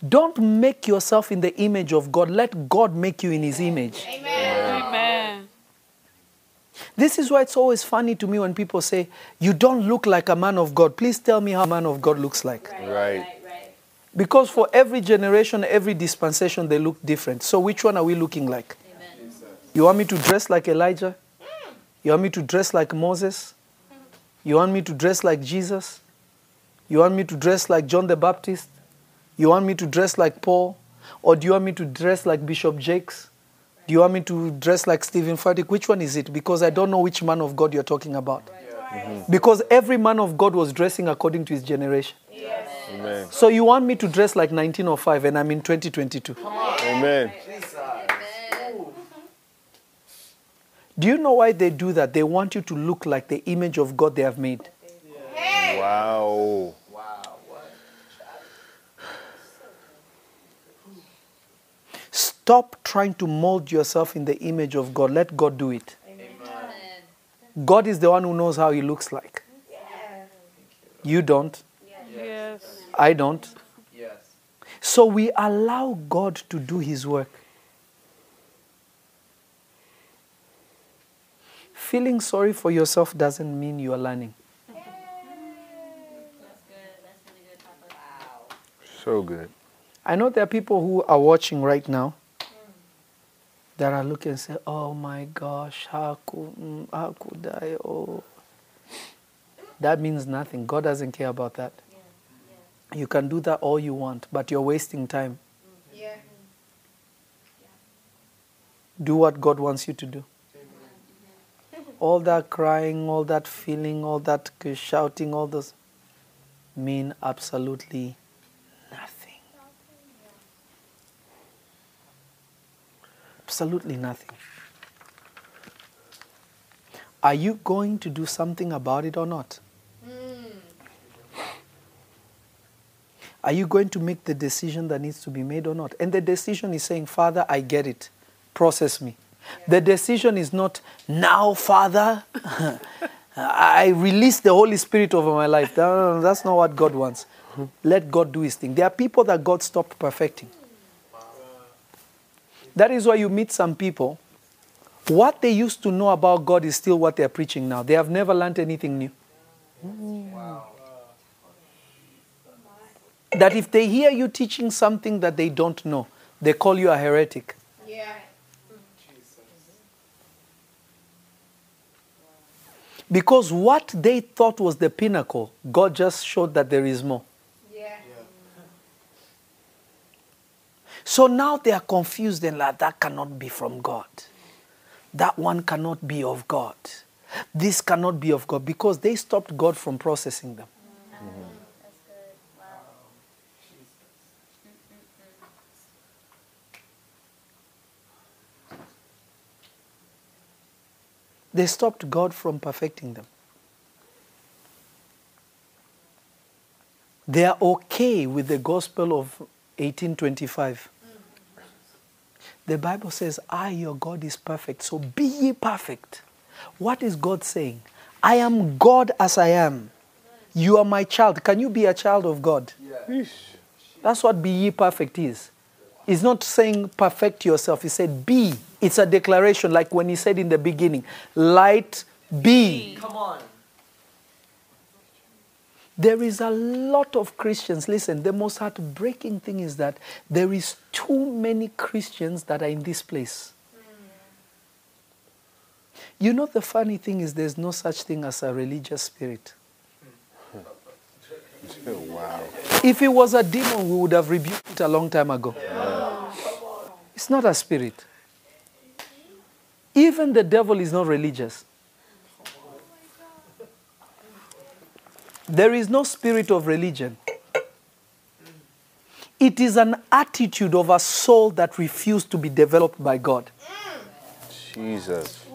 Don't make yourself in the image of God. Let God make you in his image. Amen. This is why it's always funny to me when people say, You don't look like a man of God. Please tell me how a man of God looks like. Right. Because for every generation, every dispensation, they look different. So which one are we looking like? You want me to dress like Elijah? You want me to dress like Moses? You want me to dress like Jesus? You want me to dress like John the Baptist? You want me to dress like Paul? Or do you want me to dress like Bishop Jakes? Do you want me to dress like Stephen Furtick? Which one is it? Because I don't know which man of God you're talking about. Because every man of God was dressing according to his generation. Amen. So you want me to dress like 1905 and I'm in 2022. Amen. Do you know why they do that? They want you to look like the image of God they have made. Wow. Stop trying to mold yourself in the image of God. Let God do it. God is the one who knows how he looks like. You don't. Yes. I don't. Yes. So we allow God to do His work. Feeling sorry for yourself doesn't mean you are learning. That's good. That's really good, Papa. So good. I know there are people who are watching right now that are looking and say, "Oh my gosh, how could, mm, how could I?" Oh, that means nothing. God doesn't care about that. You can do that all you want, but you're wasting time. Yeah. Do what God wants you to do. All that crying, all that feeling, all that shouting, all those mean absolutely nothing. Absolutely nothing. Are you going to do something about it or not? Are you going to make the decision that needs to be made or not? And the decision is saying, Father, I get it. Process me. The decision is not, now, Father, I release the Holy Spirit over my life. No, no, no, that's not what God wants. Let God do His thing. There are people that God stopped perfecting. That is why you meet some people. What they used to know about God is still what they're preaching now. They have never learned anything new. That if they hear you teaching something that they don't know, they call you a heretic. Yeah. Because what they thought was the pinnacle, God just showed that there is more. Yeah. So now they are confused and like, that cannot be from God. That one cannot be of God. This cannot be of God because they stopped God from processing them. That's good. They stopped God from perfecting them. They are okay with the gospel of 1825. The Bible says, I, your God, is perfect, so be ye perfect. What is God saying? I am God as I am. You are my child. Can you be a child of God? That's what be ye perfect is. It's not saying perfect yourself. He said be. It's a declaration, like when he said in the beginning, light be. Come on. There is a lot of Christians. Listen, the most heartbreaking thing is that there is too many Christians that are in this place. Hmm. You know, the funny thing is, there's no such thing as a religious spirit. wow. If it was a demon, we would have rebuked it a long time ago. It's not a spirit. Even the devil is not religious. There is no spirit of religion. It is an attitude of a soul that refused to be developed by God. Jesus.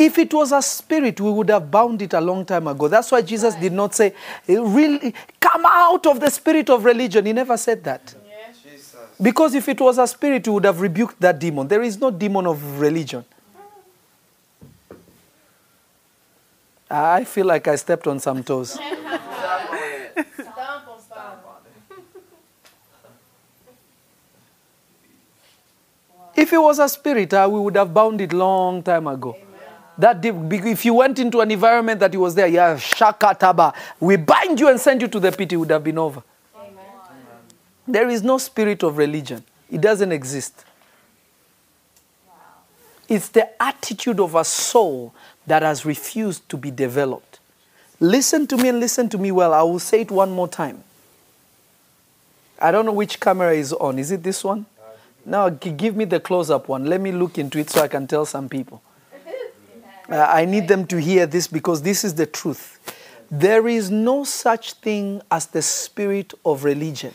If it was a spirit, we would have bound it a long time ago. That's why Jesus did not say, really, come out of the spirit of religion. He never said that. Because if it was a spirit, we would have rebuked that demon. There is no demon of religion. I feel like I stepped on some toes. If it was a spirit, uh, we would have bound it long time ago. That de- be- if you went into an environment that he was there, yeah, shakataba, we bind you and send you to the pit, it would have been over. There is no spirit of religion. It doesn't exist. It's the attitude of a soul that has refused to be developed. Listen to me and listen to me well. I will say it one more time. I don't know which camera is on. Is it this one? Now, give me the close up one. Let me look into it so I can tell some people. Uh, I need them to hear this because this is the truth. There is no such thing as the spirit of religion.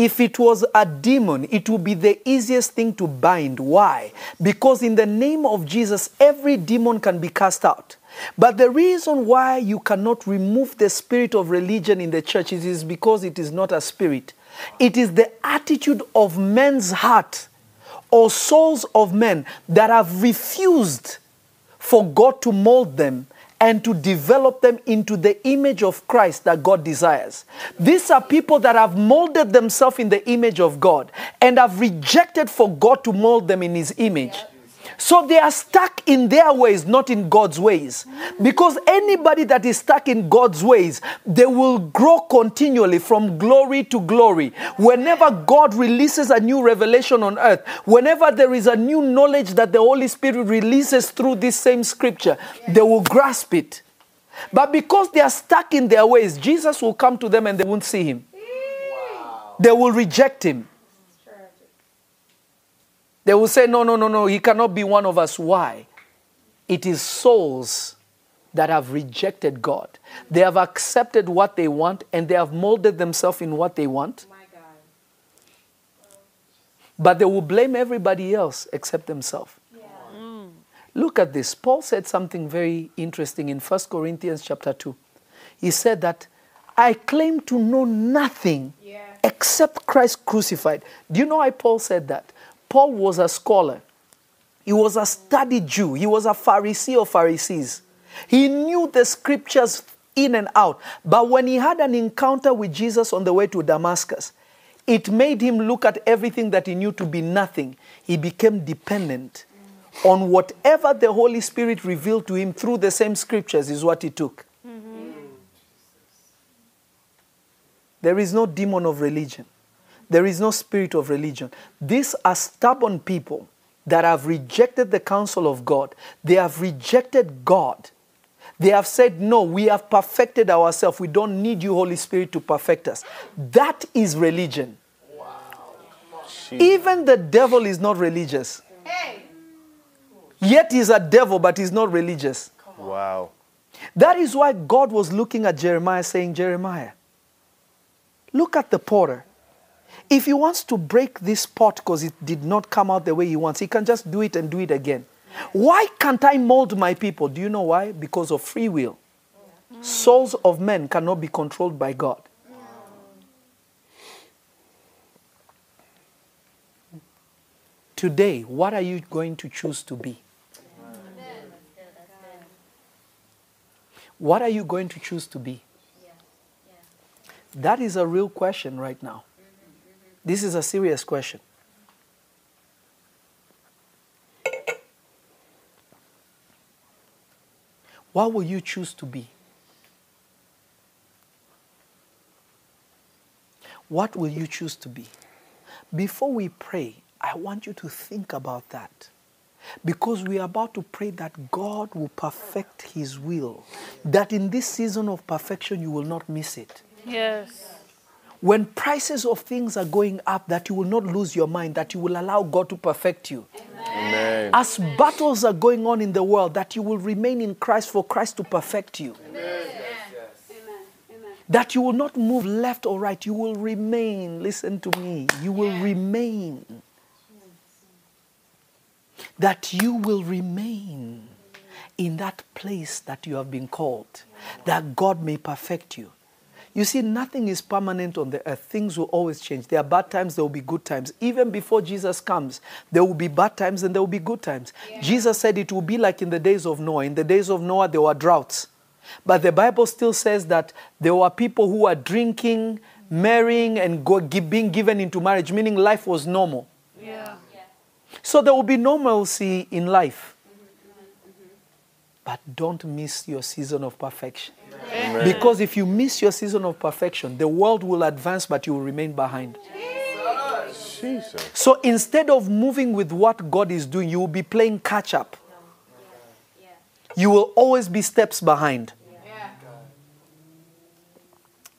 If it was a demon, it would be the easiest thing to bind. Why? Because in the name of Jesus, every demon can be cast out. But the reason why you cannot remove the spirit of religion in the church is, is because it is not a spirit. It is the attitude of men's heart or souls of men that have refused for God to mold them and to develop them into the image of Christ that God desires. These are people that have molded themselves in the image of God and have rejected for God to mold them in His image. So they are stuck in their ways, not in God's ways. Because anybody that is stuck in God's ways, they will grow continually from glory to glory. Whenever God releases a new revelation on earth, whenever there is a new knowledge that the Holy Spirit releases through this same scripture, they will grasp it. But because they are stuck in their ways, Jesus will come to them and they won't see him. They will reject him. They will say, No, no, no, no, he cannot be one of us. Why? It is souls that have rejected God. They have accepted what they want and they have molded themselves in what they want. But they will blame everybody else except themselves. Look at this. Paul said something very interesting in 1 Corinthians chapter 2. He said that I claim to know nothing except Christ crucified. Do you know why Paul said that? Paul was a scholar. He was a studied Jew. He was a Pharisee of Pharisees. He knew the scriptures in and out. But when he had an encounter with Jesus on the way to Damascus, it made him look at everything that he knew to be nothing. He became dependent on whatever the Holy Spirit revealed to him through the same scriptures, is what he took. Mm-hmm. There is no demon of religion. There is no spirit of religion. These are stubborn people that have rejected the counsel of God. They have rejected God. They have said, No, we have perfected ourselves. We don't need you, Holy Spirit, to perfect us. That is religion. Wow. Even the devil is not religious. Hey. Yet he's a devil, but he's not religious. Wow. That is why God was looking at Jeremiah, saying, Jeremiah, look at the potter. If he wants to break this pot because it did not come out the way he wants, he can just do it and do it again. Why can't I mold my people? Do you know why? Because of free will. Souls of men cannot be controlled by God. Today, what are you going to choose to be? What are you going to choose to be? That is a real question right now. This is a serious question. What will you choose to be? What will you choose to be? Before we pray, I want you to think about that. Because we are about to pray that God will perfect His will, that in this season of perfection you will not miss it. Yes. When prices of things are going up, that you will not lose your mind, that you will allow God to perfect you. Amen. As battles are going on in the world, that you will remain in Christ for Christ to perfect you. That you will not move left or right, you will remain. Listen to me. You will remain. That you will remain in that place that you have been called, that God may perfect you. You see, nothing is permanent on the earth. Things will always change. There are bad times, there will be good times. Even before Jesus comes, there will be bad times and there will be good times. Jesus said it will be like in the days of Noah. In the days of Noah, there were droughts. But the Bible still says that there were people who were drinking, marrying, and being given into marriage, meaning life was normal. Yeah. So there will be normalcy in life. But don't miss your season of perfection. Because if you miss your season of perfection, the world will advance, but you will remain behind. Jesus. So instead of moving with what God is doing, you will be playing catch up. You will always be steps behind.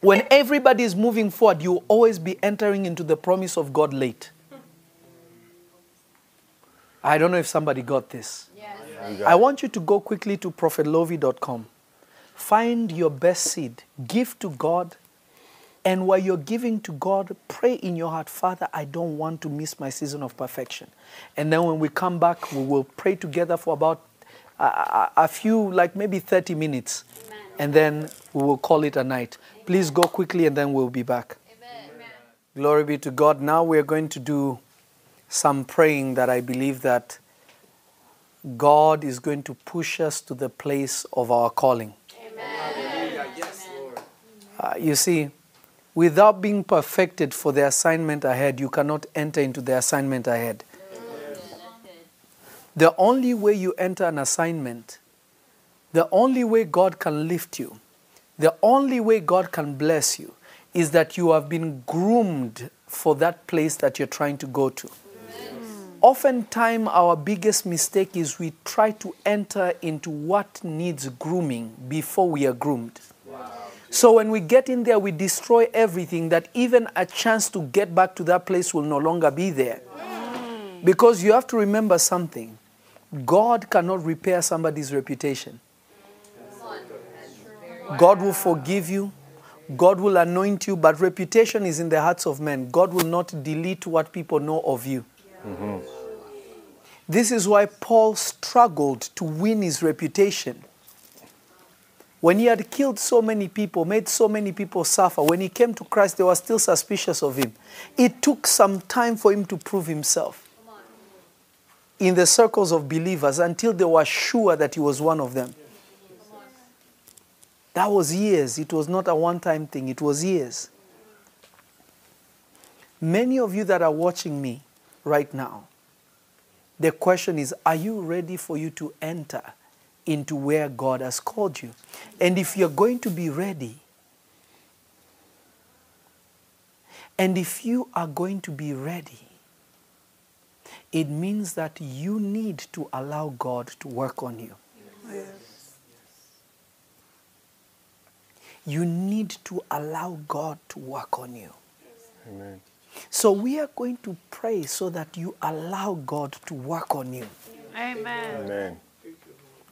When everybody is moving forward, you will always be entering into the promise of God late. I don't know if somebody got this. I want you to go quickly to prophetlovy.com. Find your best seed, give to God, and while you're giving to God, pray in your heart, Father, I don't want to miss my season of perfection. And then when we come back, we will pray together for about a, a, few, like maybe 30 minutes, and then we will call it a night. Please go quickly, and then we'll be back. Glory be to God. Now we're going to do some praying that I believe that God is going to push us to the place of our calling. Uh, you see, without being perfected for the assignment ahead, you cannot enter into the assignment ahead. The only way you enter an assignment, the only way God can lift you, the only way God can bless you is that you have been groomed for that place that you're trying to go to. Oftentimes, our biggest mistake is we try to enter into what needs grooming before we are groomed. So when we get in there, we destroy everything that even a chance to get back to that place will no longer be there. Because you have to remember something God cannot repair somebody's reputation. God will forgive you, God will anoint you, but reputation is in the hearts of men. God will not delete what people know of you. Mm-hmm. This is why Paul struggled to win his reputation. When he had killed so many people, made so many people suffer, when he came to Christ, they were still suspicious of him. It took some time for him to prove himself in the circles of believers until they were sure that he was one of them. That was years. It was not a one time thing, it was years. Many of you that are watching me right now, the question is Are you ready for you to enter into where God has called you? And if you're going to be ready, and if you are going to be ready, it means that you need to allow God to work on you. You need to allow God to work on you. Amen. So we are going to pray so that you allow God to work on you. Amen. Amen.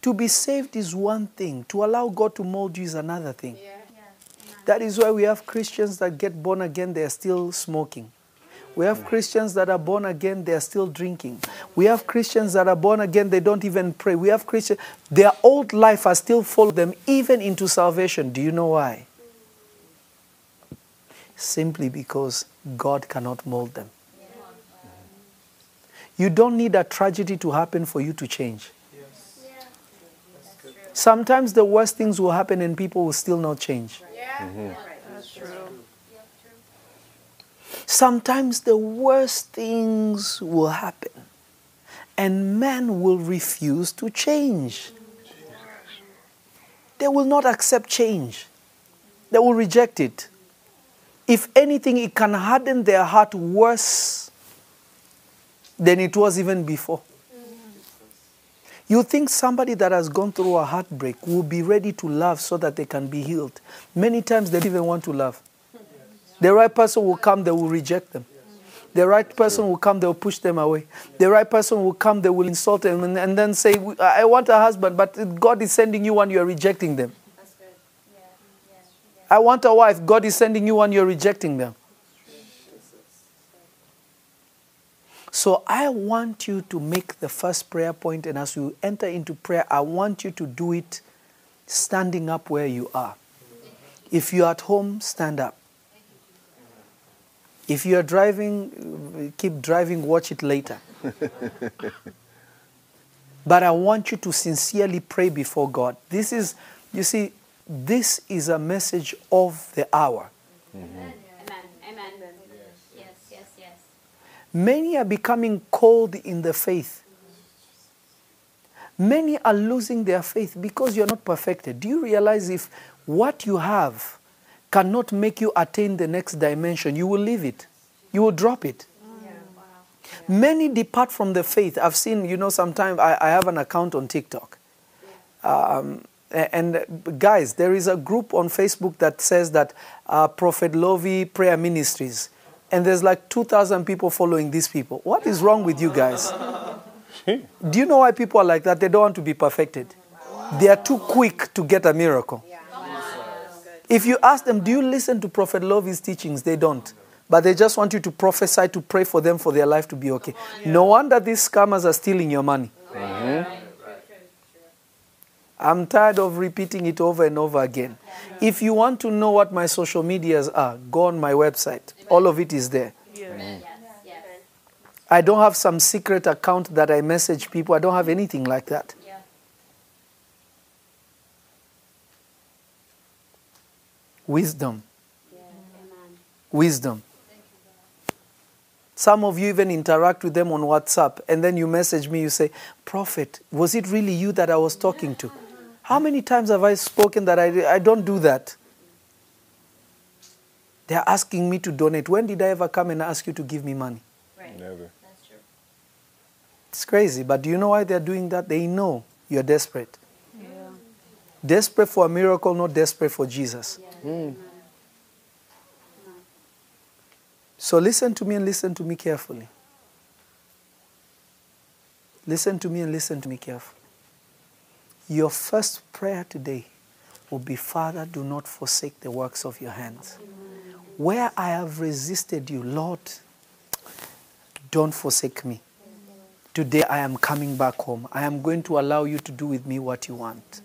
To be saved is one thing, to allow God to mold you is another thing. That is why we have Christians that get born again, they are still smoking. We have Christians that are born again, they are still drinking. We have Christians that are born again, they don't even pray. We have Christians, their old life has still followed them even into salvation. Do you know why? Simply because God cannot mold them. You don't need a tragedy to happen for you to change. Sometimes the worst things will happen and people will still not change. Sometimes the worst things will happen and men will refuse to change. They will not accept change, they will reject it. If anything, it can harden their heart worse than it was even before. Mm-hmm. You think somebody that has gone through a heartbreak will be ready to love so that they can be healed. Many times they don't even want to love. The right person will come, they will reject them. The right person will come, they will push them away. The right person will come, they will insult them and, and then say, I want a husband, but God is sending you one, you are rejecting them. I want a wife, God is sending you one, you're rejecting them. So I want you to make the first prayer point, and as you enter into prayer, I want you to do it standing up where you are. If you're at home, stand up. If you're driving, keep driving, watch it later. but I want you to sincerely pray before God. This is, you see, this is a message of the hour. Amen. Amen. Yes, yes, yes. Many are becoming cold in the faith. Many are losing their faith because you're not perfected. Do you realize if what you have cannot make you attain the next dimension, you will leave it, you will drop it. Many depart from the faith. I've seen, you know, sometimes I, I have an account on TikTok. Um, and guys, there is a group on Facebook that says that uh, Prophet Lovy Prayer Ministries, and there's like 2,000 people following these people. What is wrong with you guys? Do you know why people are like that? They don't want to be perfected. They are too quick to get a miracle. If you ask them, do you listen to Prophet Lovy's teachings? They don't. But they just want you to prophesy to pray for them for their life to be okay. No wonder these scammers are stealing your money. I'm tired of repeating it over and over again. If you want to know what my social medias are, go on my website. All of it is there. Yes. Yes, yes. I don't have some secret account that I message people. I don't have anything like that. Yeah. Wisdom. Yeah. Wisdom. Some of you even interact with them on WhatsApp and then you message me, you say, Prophet, was it really you that I was talking to? How many times have I spoken that I, I don't do that? They're asking me to donate. When did I ever come and ask you to give me money? Right. Never. That's true. It's crazy, but do you know why they're doing that? They know you're desperate. Desperate for a miracle, not desperate for Jesus. Hmm. So listen to me and listen to me carefully. Listen to me and listen to me carefully. Your first prayer today will be Father, do not forsake the works of your hands. Where I have resisted you, Lord, don't forsake me. Today I am coming back home. I am going to allow you to do with me what you want.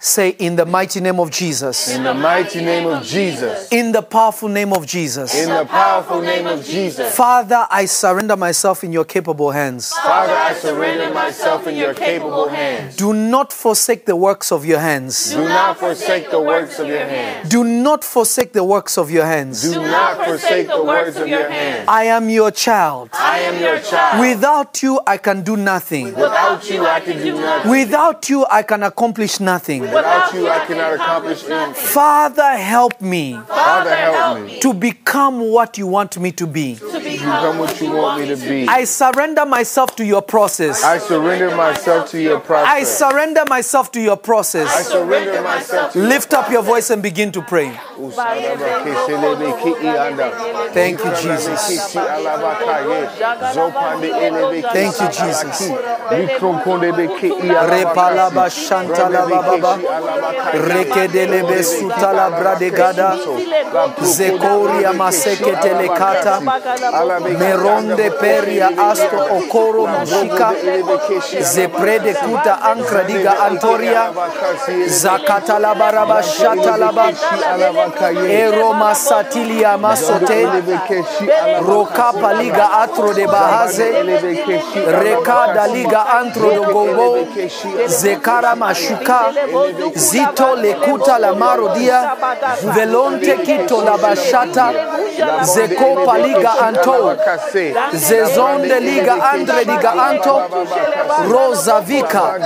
Say, in the mighty name of Jesus, In the mighty name of Jesus. in the powerful name of Jesus. In the powerful name of Jesus. Father, I surrender myself in your capable hands. Father, I surrender myself in your capable hands. Do not forsake the works of your hands. Do not forsake the works of your hands. Do not forsake the works of your hands. Do not forsake the works of your hands. I am your child. I am your child. Without you, I can do nothing. Without you, I can do nothing. Without you, I can accomplish nothing. Without you, I cannot accomplish anything. Father, help me Father, help me to become what you want me to be. to become what you want me to be. I surrender myself to your process. I surrender myself to your process. I surrender myself to your process. I process. surrender myself to Lift up your voice and begin to pray. Thank you, Jesus. Thank you, Jesus. Shantala bababa. Rekedelebe sutala bradegada. Zekoria masekete lekata. Meronde peria asto okoro mushika. Zeprede kuta ankradiga antoria. Zakatala baraba shatalaba. Eroma satilia masote. Rokapa liga atro de bahaze. Rekada liga antro de gogo. Zekara mashuka. Zito lekuta la marodia. Velonte kito la bashata. Zekopa liga anto. Zezonde liga andre liga anto. roza vika.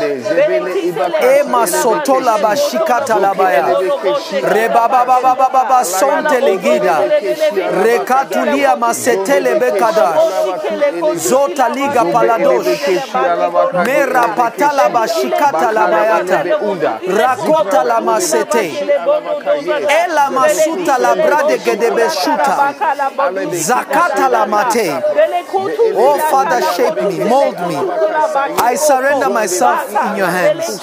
Ema soto la bashikata la baya. Rebaba baba baba baba sonte ligida. Rekatulia masetele bekadash Zota liga paladosh. Mera patala bashikata la bayata. Rakota la masete. Ela masuta la brade gedebe shuta. Zakata la mate. Oh Father, shape me, mold me. I surrender myself in your hands.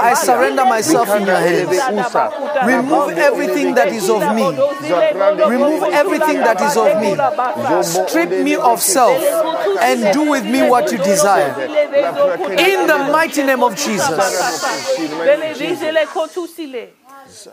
I surrender myself in your hands. Remove everything that is of me. Remove everything that is of me. Strip me of self and do with me what you desire. In the mighty name of Jesus.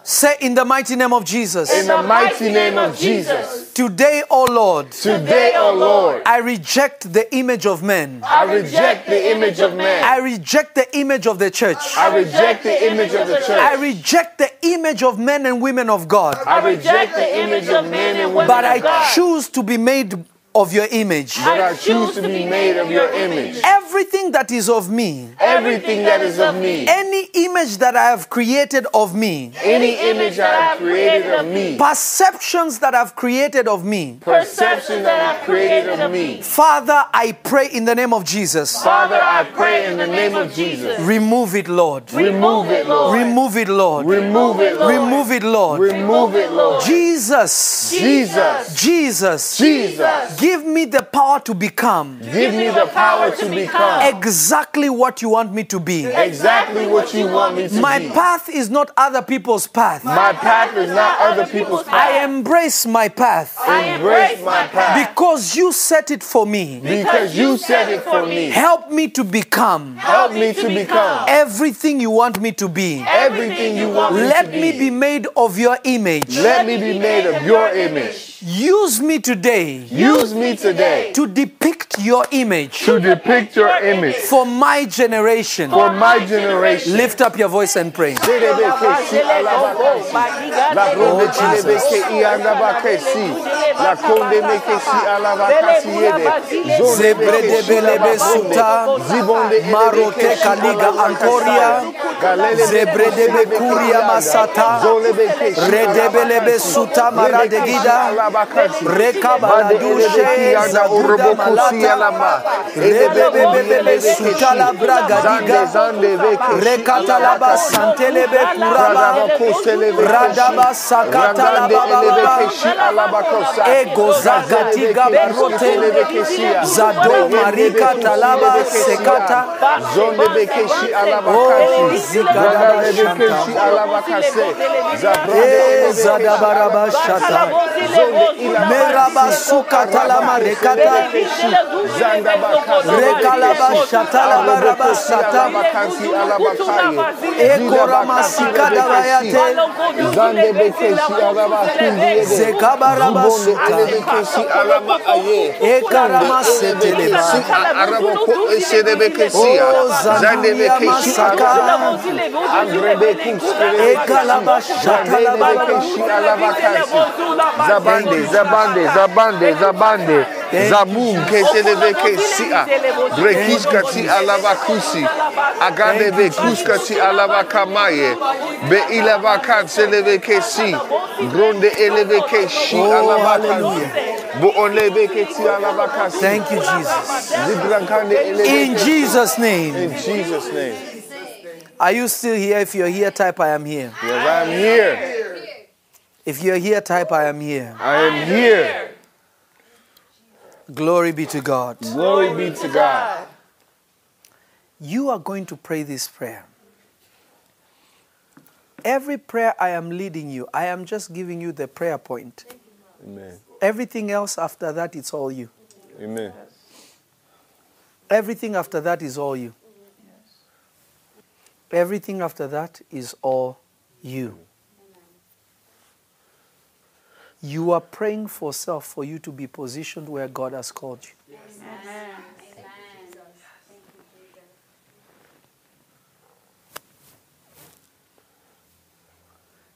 Say in the mighty name of Jesus. In the mighty name of Jesus. Today, O Lord, Today, O Lord, I reject the image of men. I reject the image of men. I reject the image of the church. I reject the image of the church. I reject the image of men and women of God. I reject the image of men and women But of God. I choose to be made of your image. That I choose to be made of your image. Everything that is of me, Everything that is of me, any image that I have created of me, any image I have created of me, perceptions that I've created of me, Perceptions that I've created of me. Father, I pray in the name of Jesus. Father, I pray in the name of Jesus. Remove it, Lord. Remove it, Lord. Remove it, Lord. Remove it, Lord. Remove it, Lord. Remove it, Lord. Jesus. Jesus. Jesus. Jesus. Give me the power to become Give me the power to become exactly what you want me to be. exactly what you want me to be. My path is not other people's path. My path is not other people's path. I embrace my path Embrace my path because you set it for me. because you set it for me. Help me to become Help me to become everything you want me to be. everything you want me to be. Let me be made of your image. Let me be made of your image. Use me today Use me today to depict your image to depict your image for my generation. for my generation. Lift up your voice and pray. La oh, bronde chilebe ke ianda bakesi. La konde meke si alabakasi yede. Zonde Zebre de si belebe alabakone. suta. Zibonde elebe Marote kaliga antoria. Galele Zebre de meke bekuria ianda. masata. Zolebe ke si Redebelebe suta Lebe ke si maradegida. Alabakasi. Reka Mande baladushe elebe ki anda zabuda malata. la braga Zande diga. zande beke si Rekatalaba alabakasi. santelebe kuraba. Radaba sakata la baba baba. Ego zagatiga barote. Zado marika talaba sekata. Oh, Zigadaba eh, zadabaraba shata. Meraba sukata la marekata. Rekalaba shata la baraba sata. Ekora sikada bayate. Zande bekeshi alaba kundi Zekabaraba suta. Ekarama seteleba. Oh, zanduya masaka. Ekalaba shata la baraba. Zabande, zabande, zabande, zabande, zabum, keselebe kesia, brekiska ti alavakusi, agadebe kuska ti alavakamaye, be ilavakan selebe kesi, gronde eleve keshi Oh, alavakan, bo keti alavakasi, Thank you, Jesus. In. Jesus' name. In Jesus' name. Are you still here? If you're here, type I am here. Yes, I am here. If you're here, type I am here. I am here. Glory be to God. Glory be to God. You are going to pray this prayer. Every prayer I am leading you, I am just giving you the prayer point. Amen. Everything else after that, it's all you. Amen. Everything after that is all you. Everything after that is all you. You are praying for self for you to be positioned where God has called you.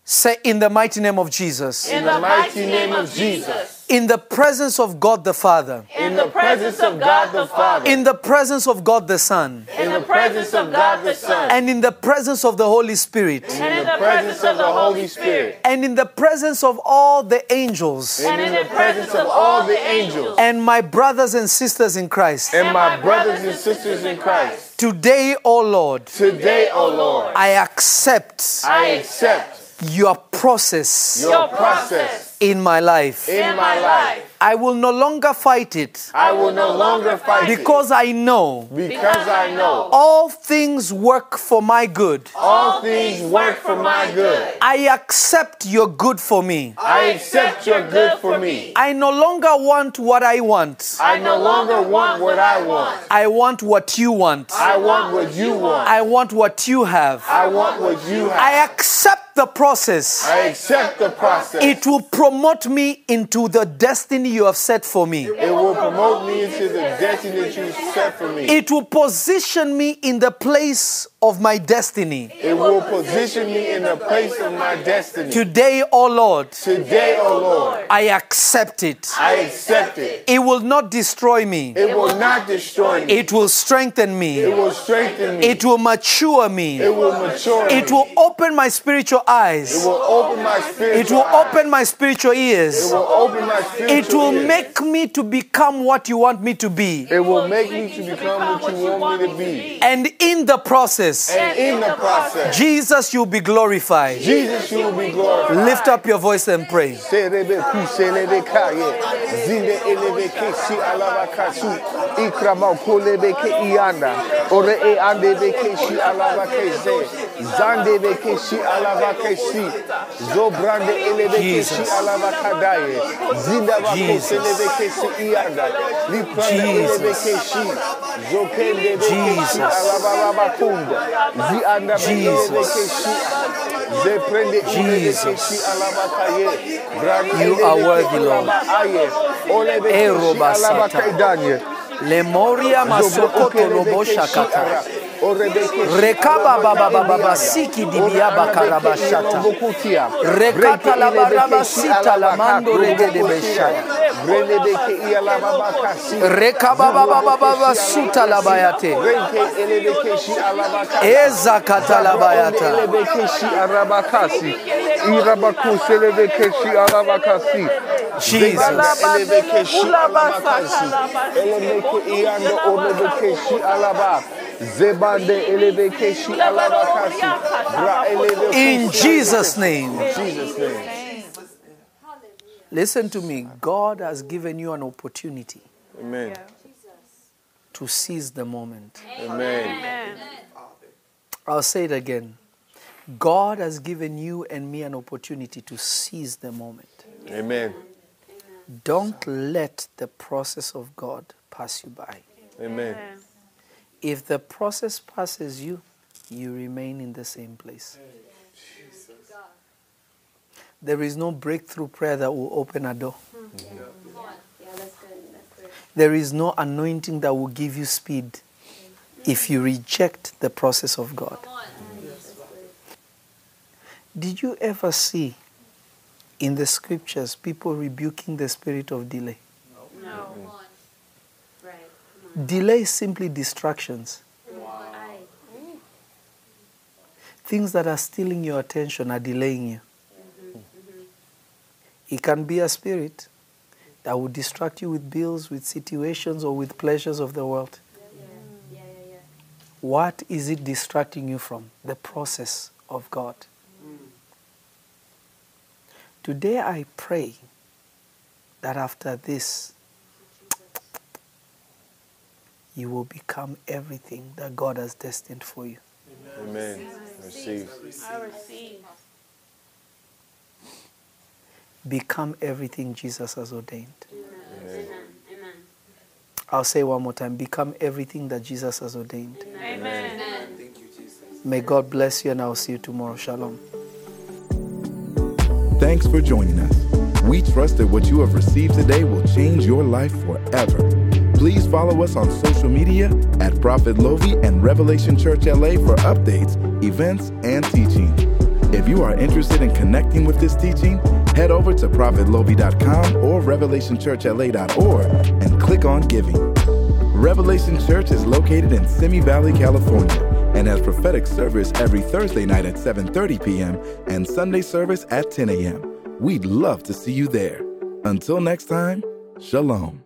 Say, in the mighty name of Jesus, In the mighty name of Jesus. In the presence of God the Father, In the presence of God the Father. in the presence of God the Son, In the presence of God the Son. and in the presence of the Holy Spirit, And In the presence of the Holy Spirit. and in the presence of all the angels, And in the presence of all the angels. and my brothers and sisters in Christ, And my brothers and sisters in Christ. today, O Lord, Today, O Lord, I accept I accept your process your process in my life. in my life. I will no longer fight it I will no longer fight it because I know because I know all things work for my good. all things work for my good. I accept your good for me. I accept your good for me. I no longer want what I want. I no longer want what I want. I want what you want. I want what you want. I want what you have. I want what you have. I accept the process. I accept the process. It will promote me into the destiny you have set for me. It will promote me into the destiny that you set for me. It will position me in the place of my destiny. It will position me in the place of my destiny. Today, O Lord, Today, O Lord, I accept it. I accept it. It will not destroy me. It will not destroy me. It will strengthen me. It will strengthen me. It will mature me. It will mature me. It will open my spiritual eyes. It will open my spiritual It will open my spiritual ears. It will open my spiritual It will make me to become what you want me to be. It will make me to become what you want me to be. And in the process, And in the process, Jesus, you'll be glorified. Jesus, you will be glorified. Lift up your voice and pray. Serebe kuselebe kaye, zinde elebe ke si alaba kasu, ikrama kolebe ke ianda, ore ande be ke si alaba ke ze, zande be ke si alaba ke si, zobrande elebe ke si Jesus. alaba kadaye, zinda ba Jesus. koselebe ke si ianda, liprande elebe ke si, Zokende beke Jesus. Shi alababa kunda. Zi anda beke Jesus. beke shi. Zeprende ule beke Jesus. shi alabakaye. Brande You are worthy, Lord. ulaba aye. Ole beke eh, shi Eroba sata. alabakaidanye. Lemoria masokoto lobo shakata. Rekaba baba baba siki dibia bakaraba shata. Rekata la baraba sita la mando rege de beshaya. Rekaba baba baba suta la bayate. Eza kata la bayata. Zebande elebekeshi alabakasi. Bra elebekeshi In Jesus' name. Jesus' name. Listen to me. God has given you an opportunity Amen. to seize the moment. Amen. Amen. I'll say it again. God has given you and me an opportunity to seize the moment. Amen. Don't let the process of God pass you by. Amen. If the process passes you, you remain in the same place. There is no breakthrough prayer that will open a door. Hmm. Yeah, that's good. That's good. There is no anointing that will give you speed hmm. if you reject the process of God. Did you ever see in the scriptures people rebuking the spirit of delay? No. Right. Delay is simply distractions. Things that are stealing your attention are delaying you. It can be a spirit that will distract you with bills, with situations, or with pleasures of the world. What is it distracting you from? The process of God. Today I pray that after this, you will become everything that God has destined for you. Amen. Receive. I receive. Become everything Jesus has ordained. Amen. Amen. I'll say one more time become everything that Jesus has ordained. Amen. Thank you, Jesus. May God bless you, and I'll see you tomorrow. Shalom. Thanks for joining us. We trust that what you have received today will change your life forever. Please follow us on social media at Prophet Lovy and Revelation Church LA for updates, events, and teaching. If you are interested in connecting with this teaching, head over to prophetlovy.com or revelationchurchla.org and click on Giving. Revelation Church is located in Simi Valley, California, and has prophetic service every Thursday night at 7:30 p.m. and Sunday service at 10 a.m. We'd love to see you there. Until next time, Shalom.